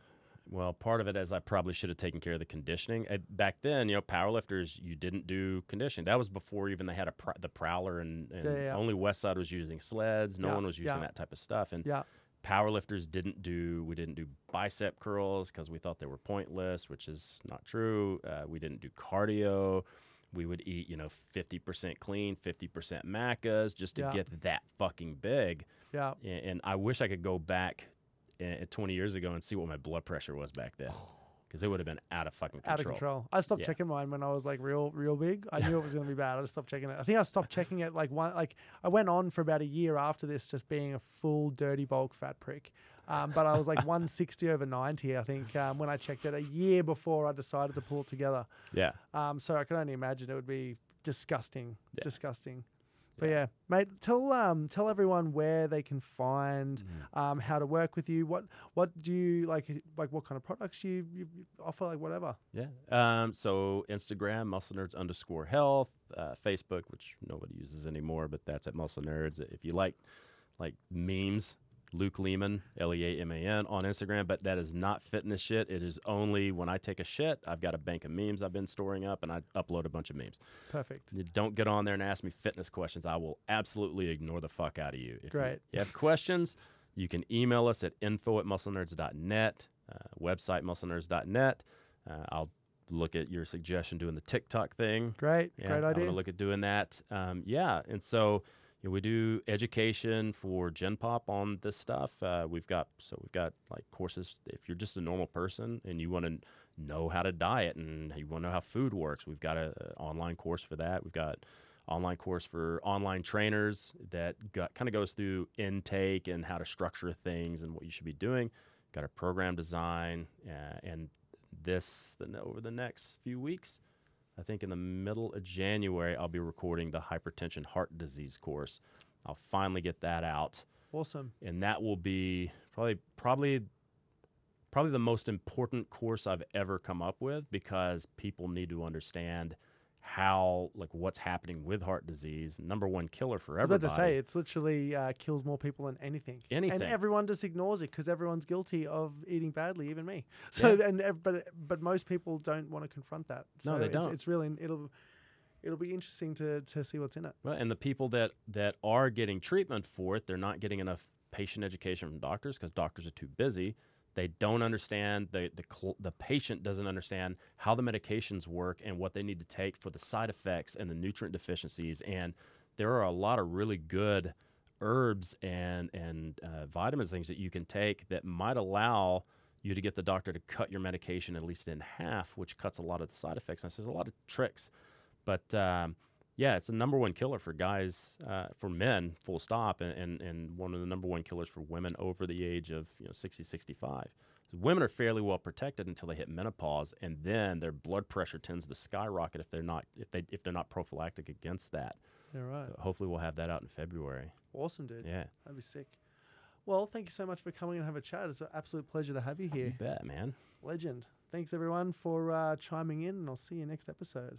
well part of it is i probably should have taken care of the conditioning. Uh, back then you know powerlifters you didn't do conditioning. That was before even they had a pr- the prowler and, and Yeah, yeah, only Westside was using sleds. No Yeah, one was using that type of stuff. And Yeah. powerlifters didn't do we didn't do bicep curls because we thought they were pointless which is not true. Uh, we didn't do cardio. We would eat you know 50% clean 50% Maccas just to get that fucking big. Yeah. and, and i wish i could go back uh, 20 years ago and see what my blood pressure was back then because it would have been out of fucking control Out of control. I stopped Yeah. checking mine when I was like real, real big. I knew it was going to be bad. I just stopped checking it. I think I stopped checking it like one, like I went on for about a year after this, just being a full dirty bulk fat prick. Um, but I was like 160 over 90, I think, um, when I checked it a year before I decided to pull it together. yeah Um, so I can only imagine it would be disgusting, Yeah. disgusting. But yeah, mate, tell um tell everyone where they can find Mm-hmm. um how to work with you. What what do you like like what kind of products you, you you offer like whatever. Yeah. Um, so Instagram, Muscle Nerds underscore health, uh, Facebook, which nobody uses anymore, but that's at Muscle Nerds. If you like like memes, Luke Leaman, L E A M A N on Instagram, but that is not fitness shit. It is only when I take a shit, I've got a bank of memes I've been storing up and I upload a bunch of memes. Perfect. You don't get on there and ask me fitness questions. I will absolutely ignore the fuck out of you. If you- Great. you have questions, you can email us at info at musclenerds.net, uh, website musclenerds.net. Uh, I'll look at your suggestion doing the TikTok thing. Great. Yeah, Great I'm going to look at doing that. Um, yeah, and so you know, we do education for Gen Pop on this stuff. Uh, we've got so we've got like courses. If you're just a normal person and you want to know how to diet and you want to know how food works, we've got a, a online course for that. We've got online course for online trainers that kind of goes through intake and how to structure things and what you should be doing. Got a program design uh, and this the, over the next few weeks. I think in the middle of January, I'll be recording the hypertension heart disease course. I'll finally get that out. Awesome. and that will be probably probably probably the most important course I've ever come up with because people need to understand how like what's happening with heart disease. Number one killer for everybody. I was about to say it's literally uh, kills more people than anything. Anything. And everyone just ignores it because everyone's guilty of eating badly, even me. So Yeah. and but but most people don't want to confront that. So No, they it's, don't. It's really it'll it'll be interesting to to see what's in it. Well, and the people that that are getting treatment for it, they're not getting enough patient education from doctors because doctors are too busy. They don't understand the the cl- the patient doesn't understand how the medications work and what they need to take for the side effects and the nutrient deficiencies. And there are a lot of really good herbs and and uh, vitamins things that you can take that might allow you to get the doctor to cut your medication at least in half, which cuts a lot of the side effects. And so there's a lot of tricks, but um, yeah, it's the number one killer for guys, uh, for men, full stop, and, and, and one of the number one killers for women over the age of you know 60, 65. So women are fairly well protected until they hit menopause, and then their blood pressure tends to skyrocket if they're not if they if they're not prophylactic against that. Yeah, right. So hopefully, we'll have that out in February. Awesome, dude. Yeah, That'd be sick. Well, thank you so much for coming and have a chat. It's an absolute pleasure to have you you here. bet, man. Legend. Thanks everyone for uh, chiming in, and I'll see you next episode.